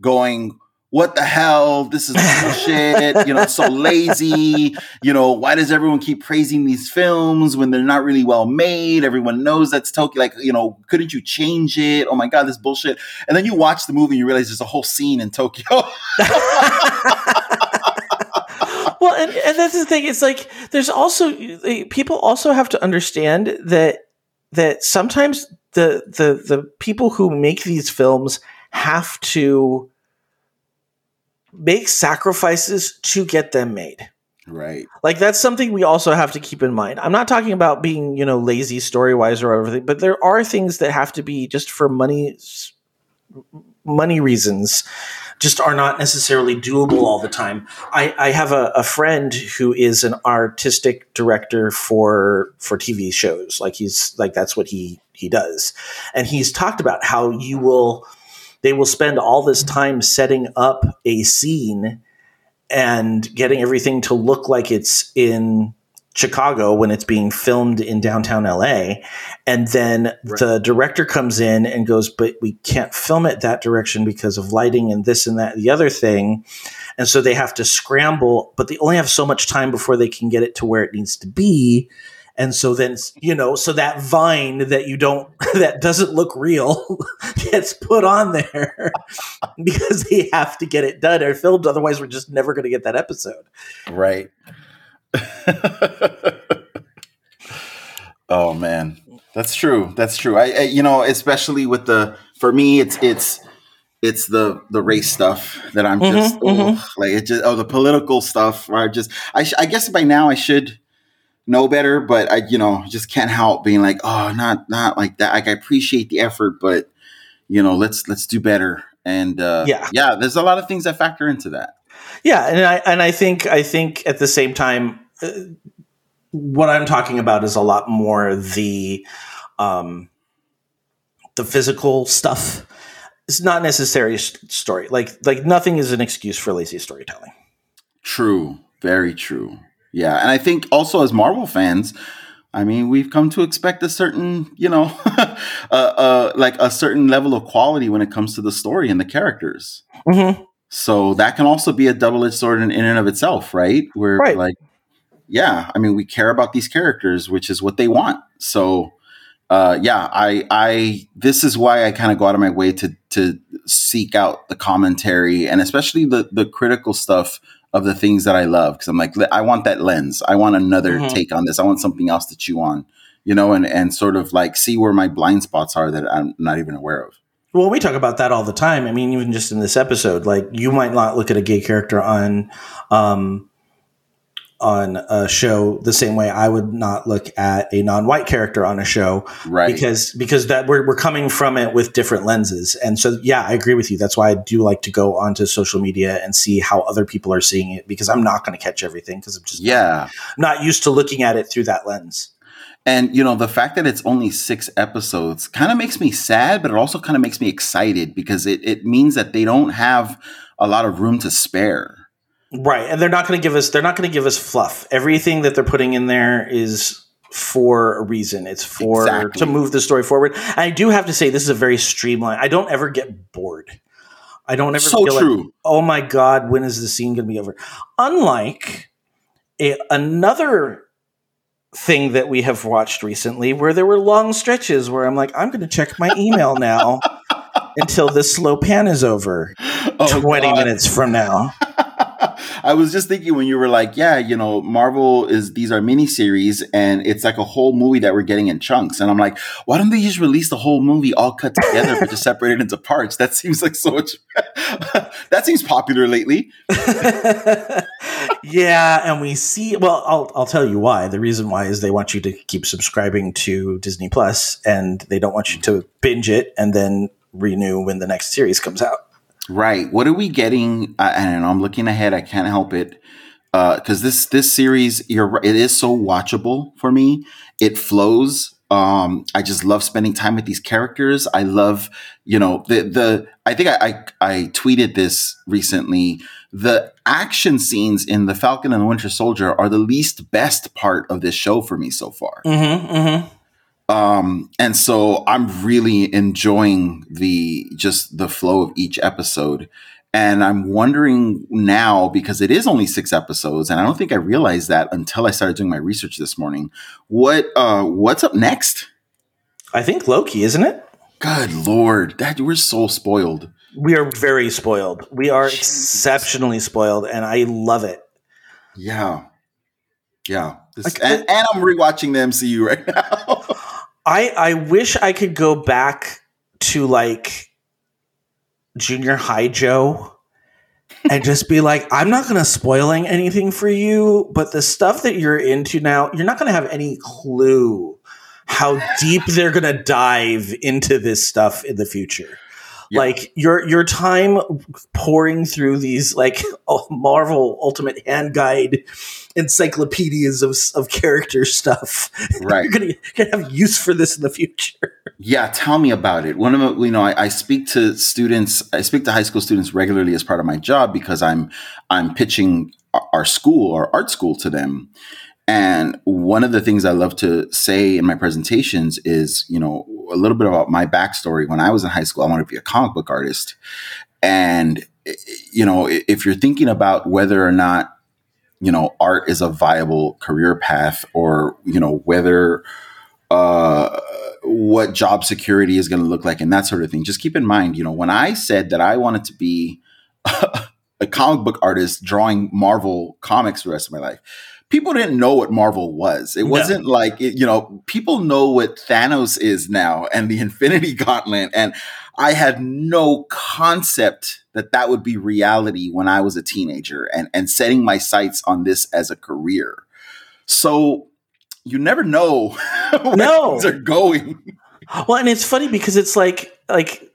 going what the hell? This is bullshit you know so lazy. You know why does everyone keep praising these films when they're not really well made? Everyone knows that's Tokyo. Like you know couldn't you change it? Oh my god this bullshit. And then you watch the movie and you realize there's a whole scene in Tokyo. Well, and, and that's the thing. It's like there's also people also have to understand that that sometimes the the the people who make these films have to make sacrifices to get them made. right Like that's something we also have to keep in mind. I'm not talking about being, you know, lazy story wise or everything, but there are things that have to be just for money money reasons just are not necessarily doable all the time. I, I have a, a friend who is an artistic director for for TV shows. Like he's like that's what he he does. And he's talked about how you will they will spend all this time setting up a scene and getting everything to look like it's in Chicago when it's being filmed in downtown LA. And then the director comes in and goes, But we can't film it that direction because of lighting and this and that, and the other thing. And so they have to scramble, but they only have so much time before they can get it to where it needs to be. And so then, you know, so that vine that you don't, that doesn't look real gets put on there because they have to get it done or filmed. Otherwise, we're just never going to get that episode. Right. oh man, that's true. That's true. I, I, you know, especially with the for me, it's it's it's the the race stuff that I'm just Mhm, oh, like it just oh the political stuff where I just I sh- I guess by now I should know better, but I you know just can't help being like oh not not like that. Like I appreciate the effort, but you know let's let's do better. And uh, Yeah. yeah, there's a lot of things that factor into that. Yeah, and I and I think I think at the same time, uh, what I'm talking about is a lot more the um, the physical stuff. It's not necessary story. Like like nothing is an excuse for lazy storytelling. True, very true. Yeah, and I think also as Marvel fans, I mean, we've come to expect a certain, you know, uh, uh, like a certain level of quality when it comes to the story and the characters. Mm-hmm. So that can also be a double-edged sword in, in and of itself, right? Where Right. like, yeah, I mean, we care about these characters, which is what they want. So, uh, yeah, I, I, this is why I kind of go out of my way to to seek out the commentary and especially the the critical stuff of the things that I love because I'm like, I want that lens. I want another Mhm. take on this. I want something else to chew on, you know, and and sort of like see where my blind spots are that I'm not even aware of. Well, we talk about that all the time. I mean, even just in this episode, like you might not look at a gay character on um, on a show the same way I would not look at a non-white character on a show, Right. Because because that we're we're coming from it with different lenses, and so yeah, I agree with you. That's why I do like to go onto social media and see how other people are seeing it because I'm not going to catch everything because I'm just yeah. not used to looking at it through that lens. And you know, the fact that it's only six episodes kind of makes me sad, but it also kind of makes me excited because it, it means that they don't have a lot of room to spare. Right, and they're not going to give us they're not going to give us fluff. Everything that they're putting in there is for a reason. It's for Exactly. to move the story forward. And I do have to say, this is a very streamlined. I don't ever get bored. I don't ever So feel true. like, oh my god, when is the scene going to be over? Unlike a, another thing that we have watched recently, where there were long stretches where I'm like, I'm going to check my email now until this slow pan is over. Oh, 20 God. minutes from now. I was just thinking when you were like, yeah, you know, Marvel is these are miniseries and it's like a whole movie that we're getting in chunks. And I'm like, why don't they just release the whole movie all cut together but just separated into parts? That seems like so much that seems popular lately. yeah, and we see. Well, I'll I'll tell you why. The reason why is they want you to keep subscribing to Disney Plus, and they don't want you to binge it and then renew when the next series comes out. Right. What are we getting? Uh, and I'm looking ahead. I can't help it because this this series, you're it is so watchable for me. It flows. Um, I just love spending time with these characters. I love, you know, the the. I think I I, I tweeted this recently. The action scenes in the Falcon and the Winter Soldier are the least best part of this show for me so far. Mm-hmm, mm-hmm. Um, and so I'm really enjoying the just the flow of each episode. And I'm wondering now because it is only six episodes, and I don't think I realized that until I started doing my research this morning. What uh what's up next? I think Loki, isn't it? Good lord, that we're so spoiled. We are very spoiled. We are exceptionally spoiled, and I love it. Yeah. Yeah. This, Like, and, and I'm rewatching the MCU right now. I I wish I could go back to like junior high Joe and just be like, I'm not going to spoiling anything for you, but the stuff that you're into now, you're not going to have any clue how deep they're going to dive into this stuff in the future. Yeah. Like your your time pouring through these like Marvel Ultimate Hand Guide encyclopedias of of character stuff. right. You're gonna, gonna have use for this in the future. Yeah, tell me about it. One of the, you know, I, I speak to students. I speak to high school students regularly as part of my job because I'm I'm pitching our- our school, our art school, to them. And one of the things I love to say in my presentations is, you know, a little bit about my backstory. When I was in high school, I wanted to be a comic book artist, and eh, you know, if you're thinking about whether or not you know art is a viable career path, or you know whether uh, what job security is going to look like and that sort of thing. Just keep in mind, you know, when I said that I wanted to be a comic book artist drawing Marvel comics for the rest of my life, people didn't know what Marvel was. It wasn't like, it, you know, people know what Thanos is now and the Infinity Gauntlet. And I had no concept that that would be reality when I was a teenager and, and setting my sights on this as a career. So you never know where No. things are going. Well, and it's funny because it's like like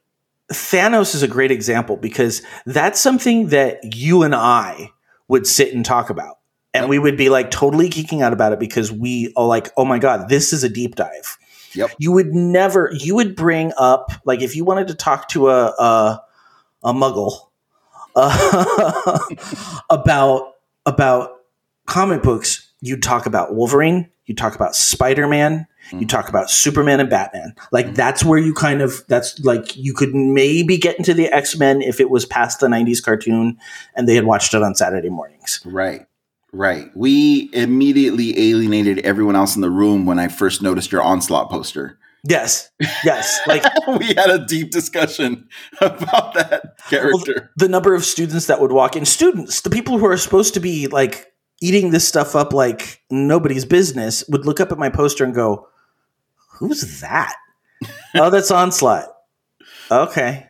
Thanos is a great example because that's something that you and I would sit and talk about. And Yep. we would be like totally geeking out about it because we are like, oh my God, this is a deep dive. Yep. You would never, you would bring up, like, if you wanted to talk to a, a, a muggle uh, about, about comic books, you'd talk about Wolverine, you'd talk about Spider Man, you Mhm. talk about Superman and Batman. Like Mhm. that's where you kind of that's like you could maybe get into the X Men if it was past the '90s cartoon and they had watched it on Saturday mornings. Right. Right. We immediately alienated everyone else in the room when I first noticed your onslaught poster. Yes, yes. Like we had a deep discussion about that character. the number of students that would walk in, students, the people who are supposed to be like eating this stuff up like nobody's business, would look up at my poster and go, "Who's that?" oh, that's onslaught. Okay.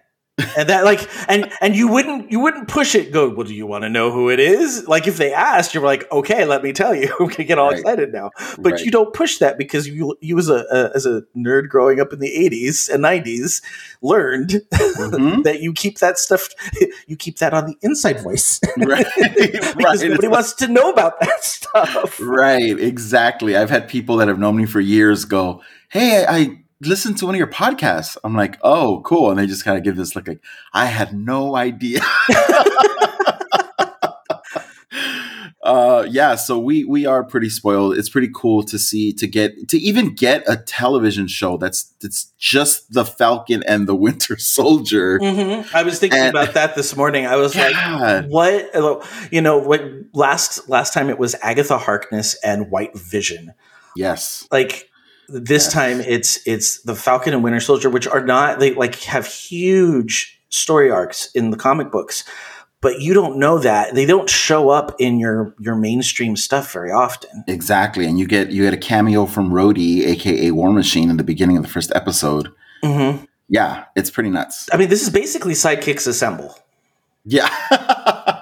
And that like and and you wouldn't you wouldn't push it go well do you want to know who it is like if they asked you're like okay let me tell you i'm gonna get all Right. excited now but Right. you don't push that because you you as a, a as a nerd growing up in the 80s and 90s learned Mhm. that you keep that stuff you keep that on the inside voice right. because right. nobody wants to know about that stuff Right, exactly. I've had people that have known me for years go, "Hey, I, I listened to one of your podcasts." I'm like, "Oh, cool," and they just kind of give this look like, "I had no idea." uh yeah so we we are pretty spoiled it's pretty cool to see to get to even get a television show that's that's just the falcon and the winter soldier Mhm. I was thinking And- about that this morning. I was God. like, what? You know, what? Last last time it was Agatha Harkness and White Vision. yes Like this Yes. time it's it's the Falcon and Winter Soldier, which are not they like have huge story arcs in the comic books, but you don't know that they don't show up in your your mainstream stuff very often. exactly and you get you get a cameo from Rhodey aka war machine in the beginning of the first episode hmm yeah it's pretty nuts I mean, this is basically sidekicks assemble. Yeah.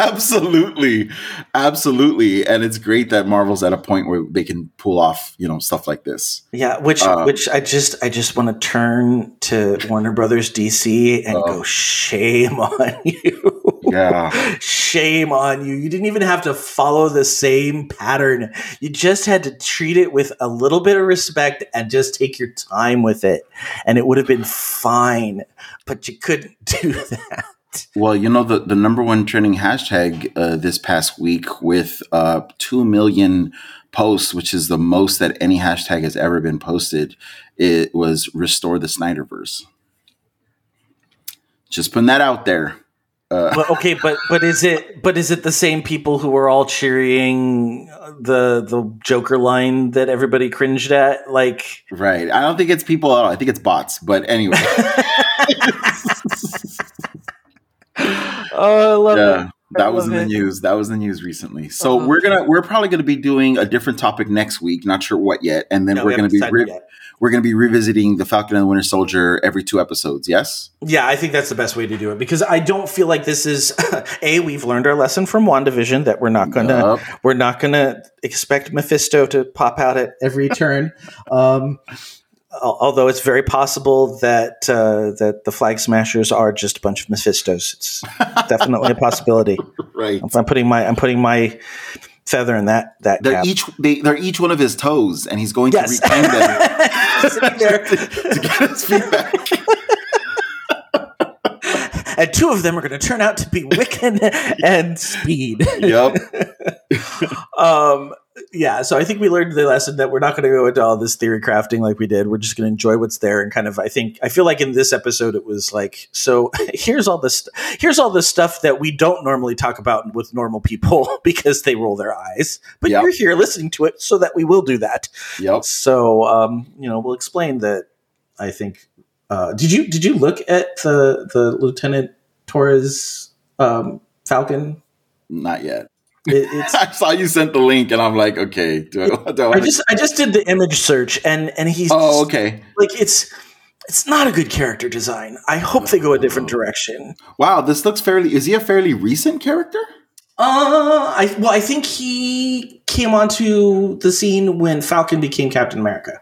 absolutely. Absolutely. And it's great that Marvel's at a point where they can pull off, you know, stuff like this. Yeah, which Uh, which I just I just want to turn to Warner Brothers DC and Oh. go shame on you. Yeah. shame on you. You didn't even have to follow the same pattern. You just had to treat it with a little bit of respect and just take your time with it and it would have been fine. But you couldn't do that. Well, you know, the, the number one trending hashtag uh, this past week with uh, 2 million posts, which is the most that any hashtag has ever been posted, it was restore the Snyderverse. Just putting that out there. Uh, But okay, but but is it but is it the same people who were all cheering the the Joker line that everybody cringed at? Like right. I don't think it's people at all. I think it's bots. But anyway. Oh, I love yeah, it. that was in the it. news. That was in the news recently. So Uh-huh. we're gonna we're probably gonna be doing a different topic next week. Not sure what yet, and then No, we're we gonna be re- we're gonna be revisiting the Falcon and the Winter Soldier every two episodes. Yes. Yeah, I think that's the best way to do it because I don't feel like this is a. We've learned our lesson from Wandavision that we're not gonna Yup. we're not gonna expect Mephisto to pop out at every turn. Um, although it's very possible that uh, that the Flag Smashers are just a bunch of Mephistos. It's definitely a possibility. Right. I'm putting my I'm putting my feather in that that They're cap. each they, they're each one of his toes, and he's going Yes. to reclaim them there. to, to get his feet back. and two of them are going to turn out to be Wiccan and Speed. Yep. um, yeah, so I think we learned the lesson that we're not going to go into all this theory crafting like we did. We're just going to enjoy what's there and kind of. I think I feel like in this episode it was like, so here's all this, here's all this stuff that we don't normally talk about with normal people because they roll their eyes, but Yep. you're here listening to it, so that we will do that. Yep. So, um, you know, we'll explain that. I think. Uh, did you did you look at the the Lieutenant Torres um, Falcon? Not yet. It, it's I saw you sent the link, and I'm like, okay, do I? Do I, I just I just did the image search and and he's oh, okay. like it's it's not a good character design. I hope they go a different direction. Wow, this looks fairly. Is he a fairly recent character? Uh, I well, I think he came onto the scene when Falcon became Captain America,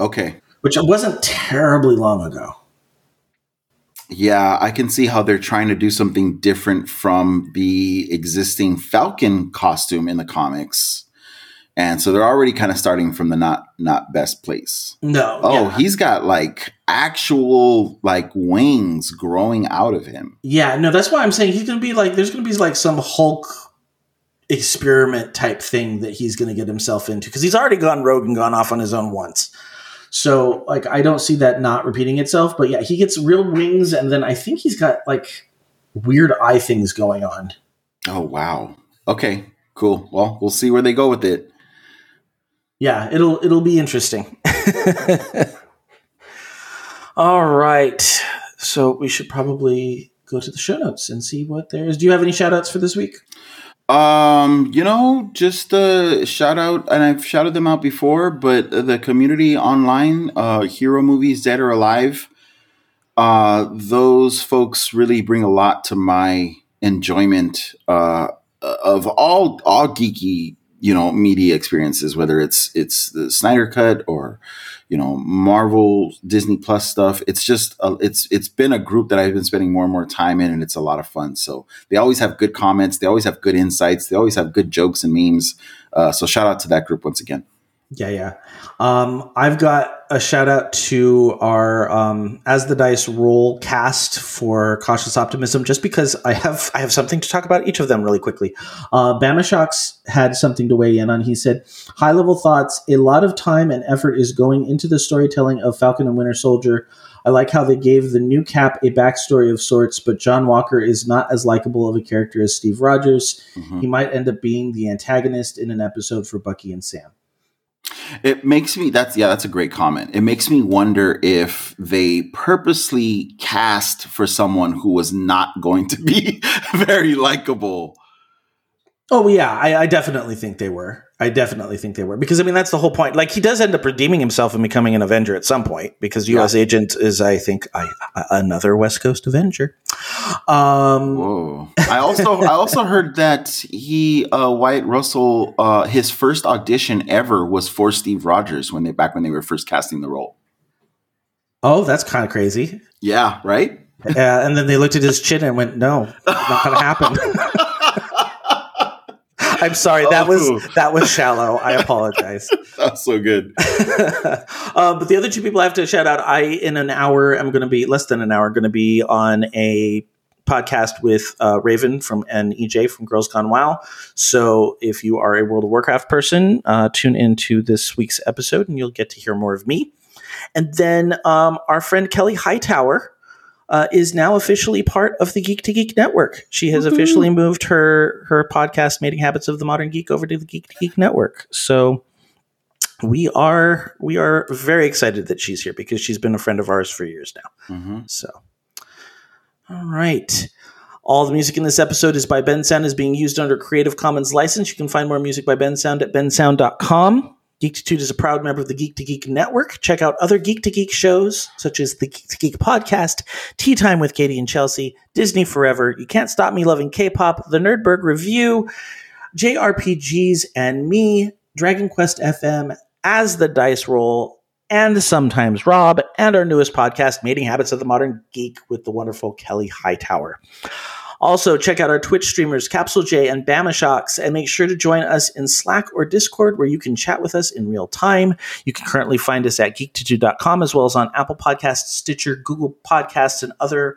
Okay. which wasn't terribly long ago. Yeah, I can see how they're trying to do something different from the existing Falcon costume in the comics. And so they're already kind of starting from the not not best place. No, Oh, yeah. he's got like actual like wings growing out of him. Yeah, no, that's why I'm saying he's gonna be like there's gonna be like some Hulk experiment type thing that he's gonna get himself into because he's already gone rogue and gone off on his own once. So like I don't see that not repeating itself. But yeah, he gets real wings, and then I think he's got like weird eye things going on. Oh wow. Okay, cool. Well, we'll see where they go with it. Yeah, it'll it'll be interesting. All right. So we should probably go to the show notes and see what there is. Do you have any shout outs for this week? Um, you know, just uh shout out and I've shouted them out before, but the community online, uh Hero Movies Dead or Alive, uh those folks really bring a lot to my enjoyment uh of all all geeky, you know, media experiences, whether it's it's the Snyder cut or you know Marvel Disney Plus stuff. It's just uh, it's it's been a group that I've been spending more and more time in, and it's a lot of fun. So they always have good comments, they always have good insights, they always have good jokes and memes. Uh, so shout out to that group once again. Yeah, yeah. Um, I've got a shout out to our um, as the dice roll cast for cautious optimism, just because I have I have something to talk about each of them really quickly. Uh, Bamashockz had something to weigh in on. He said, "High level thoughts. A lot of time and effort is going into the storytelling of Falcon and Winter Soldier." I like how they gave the new Cap a backstory of sorts, but John Walker is not as likable of a character as Steve Rogers. Mhm. He might end up being the antagonist in an episode for Bucky and Sam. It makes me that's yeah, that's a great comment. It makes me wonder if they purposely cast for someone who was not going to be very likable. Oh yeah, I, I definitely think they were. I definitely think they were because I mean that's the whole point. Like he does end up redeeming himself and becoming an Avenger at some point because U.S. Agent is, I think, I, another West Coast Avenger. Um, Whoa! I also I also heard that he uh, Wyatt Russell uh, his first audition ever was for Steve Rogers when they back when they were first casting the role. oh, that's kind of crazy. Yeah, right. Yeah, and then they looked at his chin and went, "No, not going to happen." I'm sorry. That Oh. was that was shallow. I apologize. That's so good. um, but the other two people I have to shout out. I in an hour I'm going to be less than an hour going to be on a podcast with uh, Raven from and EJ from Girls Gone WoW. So if you are a World of Warcraft person, uh, tune into this week's episode and you'll get to hear more of me. And then um, our friend Kelly Hightower uh, is now officially part of the Geek to Geek network. She has officially moved her her podcast, Mating Habits of the Modern Geek, over to the Geek to Geek network. So we are we are very excited that she's here because she's been a friend of ours for years now. hmm So, all right. All the music in this episode is by Bensound, is being used under Creative Commons license. You can find more music by Bensound at bensound.com. Geektitude is a proud member of the Geek to Geek network. Check out other Geek to Geek shows, such as the Geek to Geek podcast, Tea Time with Katie and Chelsea, Disney Forever, You Can't Stop Me Loving K-Pop, The Nerdberg Review, JRPGs, and me, Dragon Quest FM, as the dice roll, and sometimes Rob, and our newest podcast, Mating Habits of the Modern Geek, with the wonderful Kelly Hightower. Also, check out our Twitch streamers, Capsulejay and Bamashockz, and make sure to join us in Slack or Discord where you can chat with us in real time. You can currently find us at geektitude.com as well as on Apple Podcasts, Stitcher, Google Podcasts, and other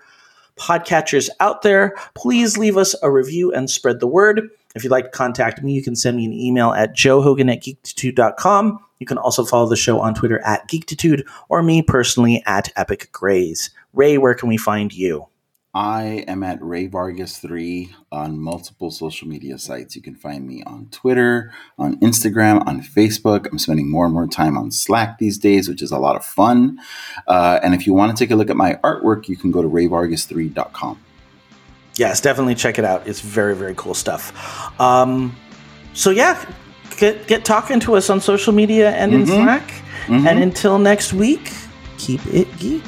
podcatchers out there. Please leave us a review and spread the word. If you'd like to contact me, you can send me an email at joehogan at geektitude.com. You can also follow the show on Twitter at geektitude or me personally at Epic Grays. Ray, where can we find you? I am at Ray Vargas three on multiple social media sites. You can find me on Twitter, on Instagram, on Facebook. I'm spending more and more time on Slack these days, which is a lot of fun. Uh, and if you want to take a look at my artwork, you can go to rayvargas3.com. yes, definitely check it out. It's very, very cool stuff. Um, so yeah, get get talking to us on social media and in Mhm. Slack. Mhm. And until next week, keep it geek.